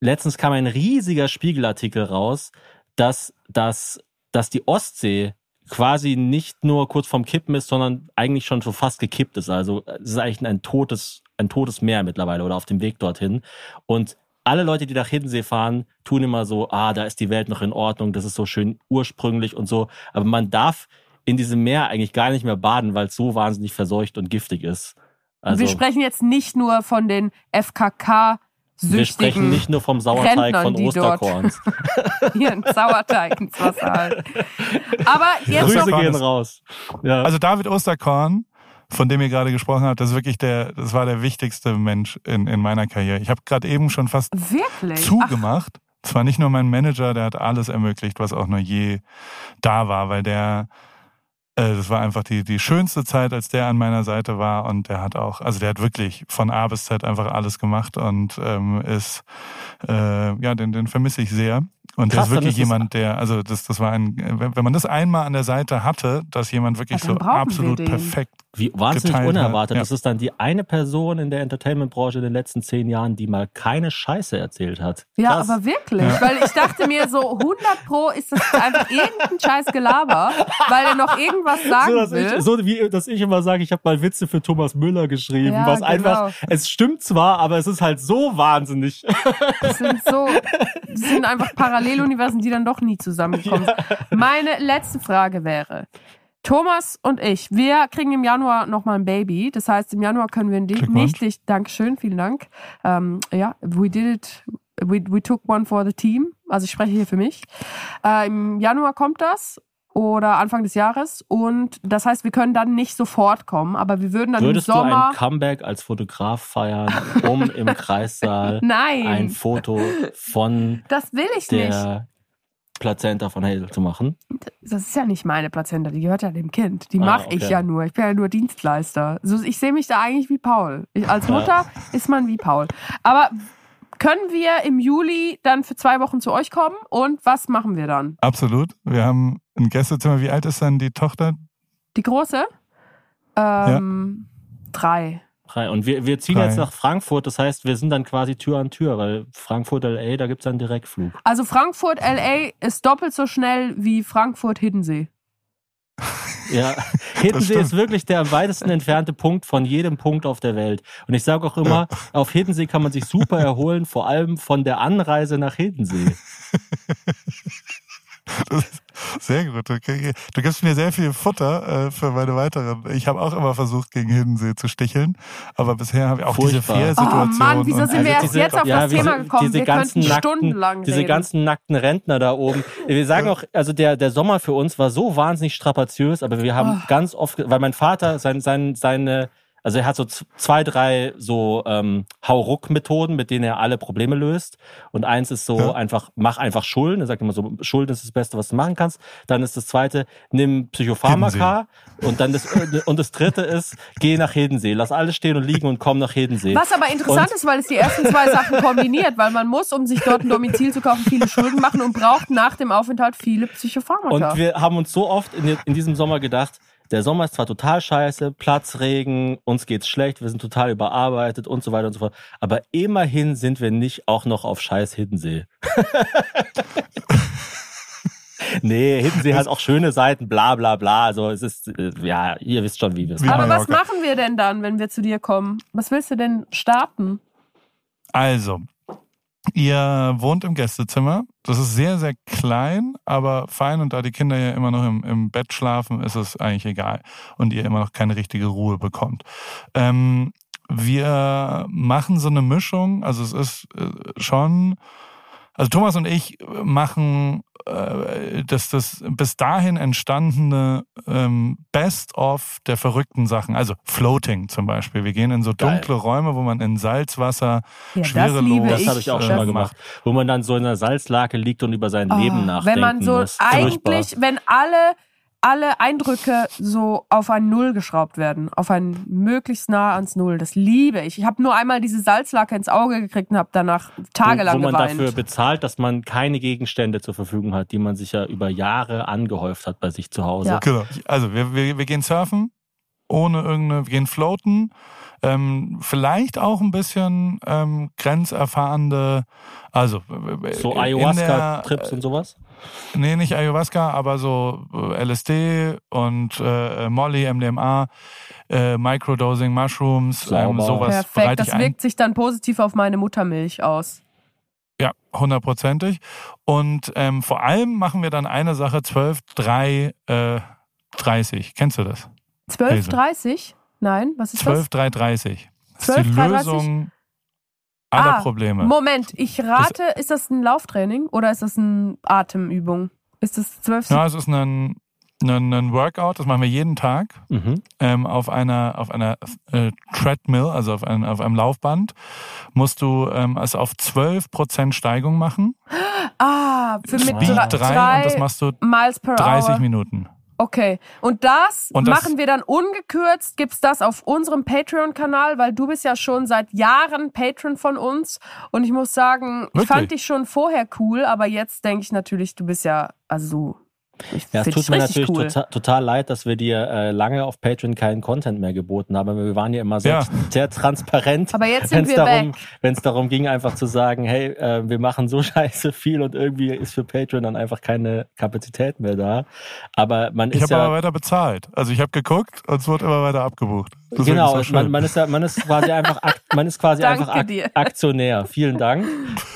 letztens kam ein riesiger Spiegelartikel raus, dass, dass, dass die Ostsee quasi nicht nur kurz vorm Kippen ist, sondern eigentlich schon so fast gekippt ist. Also es ist eigentlich ein totes, ein totes Meer mittlerweile oder auf dem Weg dorthin. Und alle Leute, die nach Hiddensee fahren, tun immer so, ah, da ist die Welt noch in Ordnung, das ist so schön ursprünglich und so. Aber man darf in diesem Meer eigentlich gar nicht mehr baden, weil es so wahnsinnig verseucht und giftig ist. Also wir sprechen jetzt nicht nur von den FKK wir sprechen nicht nur vom Sauerteig Rentnern, von Osterkorns. ihren Sauerteig ins Wasser halten. Aber jetzt Grüße noch, gehen raus. Ja. Also David Osterkorn, von dem ihr gerade gesprochen habt, das ist wirklich der, das war der wichtigste Mensch in, in meiner Karriere. Ich habe gerade eben schon fast wirklich? zugemacht. Zwar nicht nur mein Manager, der hat alles ermöglicht, was auch nur je da war, weil der, das war einfach die, die schönste Zeit, als der an meiner Seite war und der hat auch, also der hat wirklich von A bis Z einfach alles gemacht und ähm, ist, äh, ja, den, den vermisse ich sehr. Und Krass, der ist wirklich jemand, der, also das, das war ein, wenn man das einmal an der Seite hatte, dass jemand wirklich Ja, so absolut perfekt Wie wahnsinnig geteilt hat, unerwartet. ja. Das ist dann die eine Person in der Entertainment-Branche in den letzten zehn Jahren, die mal keine Scheiße erzählt hat. Ja, Krass. aber wirklich. Weil ich dachte mir so, 100 Pro ist das einfach irgendein scheiß Gelaber, weil er noch irgendwas sagen so, dass will. ich, so wie dass ich immer sage, ich habe mal Witze für Thomas Müller geschrieben, Ja, was genau. einfach, es stimmt zwar, aber es ist halt so wahnsinnig. Das sind so, das sind einfach Paralleluniversen, die dann doch nie zusammenkommen. Meine letzte Frage wäre, Thomas und ich, wir kriegen im Januar nochmal ein Baby. Das heißt, im Januar können wir nicht dich, Dankeschön, vielen Dank. Ähm, ja, we did it, we, we took one for the team. Also ich spreche hier für mich. Äh, Im Januar kommt das oder Anfang des Jahres und das heißt, wir können dann nicht sofort kommen, aber wir würden dann Würdest im du Sommer... ein Comeback als Fotograf feiern, um im Kreissaal Nein, ein Foto von das will ich nicht. der Plazenta von Hazel zu machen? Das ist ja nicht meine Plazenta, die gehört ja dem Kind. Die Ah, mache ich okay. ja nur. Ich bin ja nur Dienstleister. So, ich sehe mich da eigentlich wie Paul. Ich, als Mutter ist man wie Paul. Aber können wir im Juli dann für zwei Wochen zu euch kommen und was machen wir dann? Absolut. Wir haben ein Gästezimmer. Wie alt ist dann die Tochter? Die große? Ähm, Drei. Drei. Und wir, wir ziehen Drei. jetzt nach Frankfurt, das heißt, wir sind dann quasi Tür an Tür, weil Frankfurt LA, da gibt's einen Direktflug. Also Frankfurt LA ist doppelt so schnell wie Frankfurt Hiddensee. Ja, Hiddensee ist wirklich der am weitesten entfernte Punkt von jedem Punkt auf der Welt. Und ich sage auch immer, auf Hiddensee kann man sich super erholen, vor allem von der Anreise nach Hiddensee. Das sehr gut. Du, du gibst mir sehr viel Futter äh, für meine weiteren. Ich habe auch immer versucht, gegen Hiddensee zu sticheln, aber bisher habe ich auch diese Furchtbar. Fährsituation. Oh Mann, wieso sind wir erst diese- jetzt auf ja, das diese- Thema gekommen? diese wir ganzen könnten nackten- stundenlang Diese reden. ganzen nackten Rentner da oben. Wir sagen auch, also der, der Sommer für uns war so wahnsinnig strapaziös, aber wir haben Oh. ganz oft, weil mein Vater sein, sein, seine, also er hat so zwei, drei so ähm, Hauruck-Methoden, mit denen er alle Probleme löst. Und eins ist so Ja. einfach, mach einfach Schulden. Er sagt immer so, Schulden ist das Beste, was du machen kannst. Dann ist das zweite, nimm Psychopharmaka. Und dann das, und das dritte ist, geh nach Hedensee. Lass alles stehen und liegen und komm nach Hedensee. Was aber interessant Und- ist, weil es die ersten zwei Sachen kombiniert, weil man muss, um sich dort ein Domizil zu kaufen, viele Schulden machen und braucht nach dem Aufenthalt viele Psychopharmaka. Und wir haben uns so oft in, in diesem Sommer gedacht, der Sommer ist zwar total scheiße, Platzregen, uns geht's schlecht, wir sind total überarbeitet und so weiter und so fort. Aber immerhin sind wir nicht auch noch auf scheiß Hiddensee. nee, Hiddensee hat auch schöne Seiten, bla bla bla. Also es ist, äh, ja, ihr wisst schon, wie wir es machen. aber was machen wir denn dann, wenn wir zu dir kommen? Was willst du denn starten? Also, ihr wohnt im Gästezimmer. Das ist sehr, sehr klein, aber fein. Und da die Kinder ja immer noch im, im Bett schlafen, ist es eigentlich egal. Und ihr immer noch keine richtige Ruhe bekommt. Ähm, wir machen so eine Mischung. Also es ist äh, schon. Also Thomas und ich machen äh, das, das bis dahin entstandene ähm, Best-of der verrückten Sachen. Also Floating zum Beispiel. Wir gehen in so Geil. dunkle Räume, wo man in Salzwasser Ja, schwerelos. das Das habe ich auch äh, schon mal gemacht. Wo man dann so in einer Salzlake liegt und über sein Leben Oh, nachdenken Wenn man so muss. eigentlich, wenn alle alle Eindrücke so auf ein Null geschraubt werden, auf ein möglichst nah ans Null. Das liebe ich. Ich habe nur einmal diese Salzlacke ins Auge gekriegt und habe danach tagelang wo, wo man geweint. dafür bezahlt, dass man keine Gegenstände zur Verfügung hat, die man sich ja über Jahre angehäuft hat bei sich zu Hause. Ja. Genau. Also wir, wir, wir gehen surfen, ohne irgendeine, wir gehen floaten, ähm, vielleicht auch ein bisschen ähm, grenzerfahrende, also äh, So Ayahuasca-Trips und sowas? Nee, nicht Ayahuasca, aber so äh, LSD und äh, Molly, MDMA, äh, Microdosing, Mushrooms, ähm, sowas Perfekt, das ich ein. wirkt sich dann positiv auf meine Muttermilch aus. Ja, hundertprozentig. Und ähm, vor allem machen wir dann eine Sache 12, 3, äh, 30. Kennst du das? 12,30? Nein, was ist 12, 3, 30. Das ist 12, die 3, 30? Lösung aller Ah, Probleme. das? Moment, ich rate, ist das ein Lauftraining oder ist das eine Atemübung? Ist das 12 Ja, es ist ein, ein, ein Workout, das machen wir jeden Tag Mhm. ähm, auf einer, auf einer äh, Treadmill, also auf, ein, auf einem Laufband, musst du ähm, es auf 12% Steigung machen. Ah, für mit Speed drei, 3 und das machst du Miles per 30 Hour. Minuten. Okay. Und das Und das- machen wir dann ungekürzt. Gibt's das auf unserem Patreon-Kanal? Weil du bist ja schon seit Jahren Patron von uns. Und ich muss sagen, ich Wirklich? fand dich schon vorher cool, aber jetzt denke ich natürlich, du bist ja, also, ich Ja, es tut mir natürlich cool. total, total leid, dass wir dir äh, lange auf Patreon keinen Content mehr geboten haben. aber Wir waren ja immer sehr, Ja. sehr transparent. Aber jetzt sind wenn's wir darum, back. Wenn es darum ging, einfach zu sagen, hey, äh, wir machen so scheiße viel und irgendwie ist für Patreon dann einfach keine Kapazität mehr da. Aber man Ich ist habe ja aber weiter bezahlt. Also ich habe geguckt und es wurde immer weiter abgebucht. Genau, ist das man, man ist ja, man ist quasi einfach, man ist quasi einfach ak dir. Aktionär. Vielen Dank.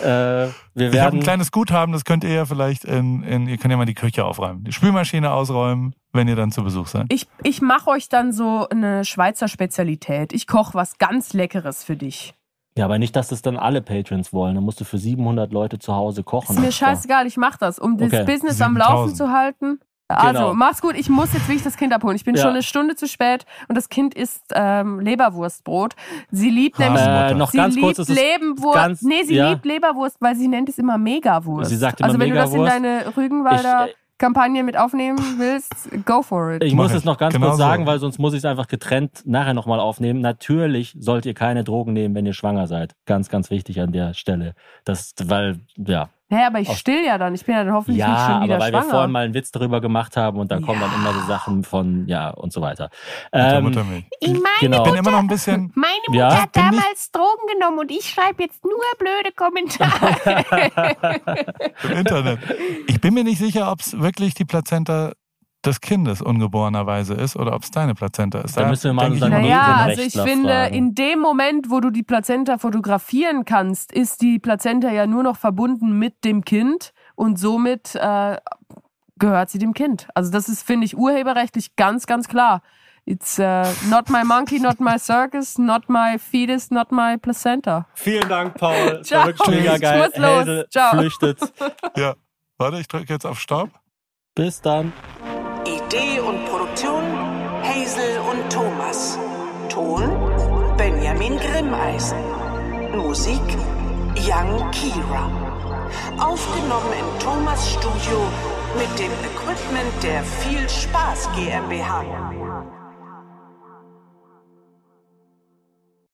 Äh, wir ich werden ein kleines Guthaben, das könnt ihr ja vielleicht in, in, ihr könnt ja mal die Küche aufräumen, die Spülmaschine ausräumen, wenn ihr dann zu Besuch seid. Ich, ich mache euch dann so eine Schweizer Spezialität. Ich koche was ganz Leckeres für dich. Ja, aber nicht, dass das dann alle Patrons wollen. Dann musst du für 700 Leute zu Hause kochen. Ist mir extra. scheißegal, ich mache das, um das Okay. Business am Laufen 7000. zu halten. Also, Genau. mach's gut, ich muss jetzt wirklich das Kind abholen. Ich bin Ja. schon eine Stunde zu spät und das Kind isst ähm, Leberwurstbrot. Sie liebt nämlich Äh, noch sie ganz liebt kurz, Lebenwurst. ganz- nee, sie ja. liebt Leberwurst, weil sie nennt es immer Megawurst. Sie sagt immer also wenn du das in Megawurst. deine Rügenwalder Ich, äh, Kampagne mit aufnehmen willst, go for it. Ich muss es noch ganz Genau kurz so. sagen, weil sonst muss ich es einfach getrennt nachher nochmal aufnehmen. Natürlich sollt ihr keine Drogen nehmen, wenn ihr schwanger seid. Ganz, ganz wichtig an der Stelle. Das, weil, ja. Hä, aber ich still ja dann. Ich bin ja dann hoffentlich nicht Ja, schon wieder aber weil wir schwanger. vorhin mal einen Witz darüber gemacht haben und da kommen dann Ja. immer so Sachen von, ja, und so weiter. Mutter, Ähm. Ich meine genau. Ich bin immer noch ein bisschen, Meine Mutter Ja, hat nicht- damals Drogen genommen und ich schreibe jetzt nur blöde Kommentare. im Internet. Ich bin mir nicht sicher, ob es wirklich die Plazenta des Kindes ungeborenerweise ist oder ob es deine Plazenta ist. Da müssen wir mal noch- Naja, also ich finde, fragen. in dem Moment, wo du die Plazenta fotografieren kannst, ist die Plazenta ja nur noch verbunden mit dem Kind und somit äh, gehört sie dem Kind. Also das ist, finde ich, urheberrechtlich ganz, ganz klar. It's uh, not my monkey, not my circus, not my fetus, not my placenta. Vielen Dank, Paul. Es Ciao. war wirklich mega Ich geil. muss los. Ciao. flüchtet. Ja. Warte, ich drücke jetzt auf Stopp. Bis dann. Idee und Produktion Hazel und Thomas. Ton Benjamin Grimmeisen. Musik Young Kira. Aufgenommen im Thomas Studio mit dem Equipment der Viel Spaß GmbH.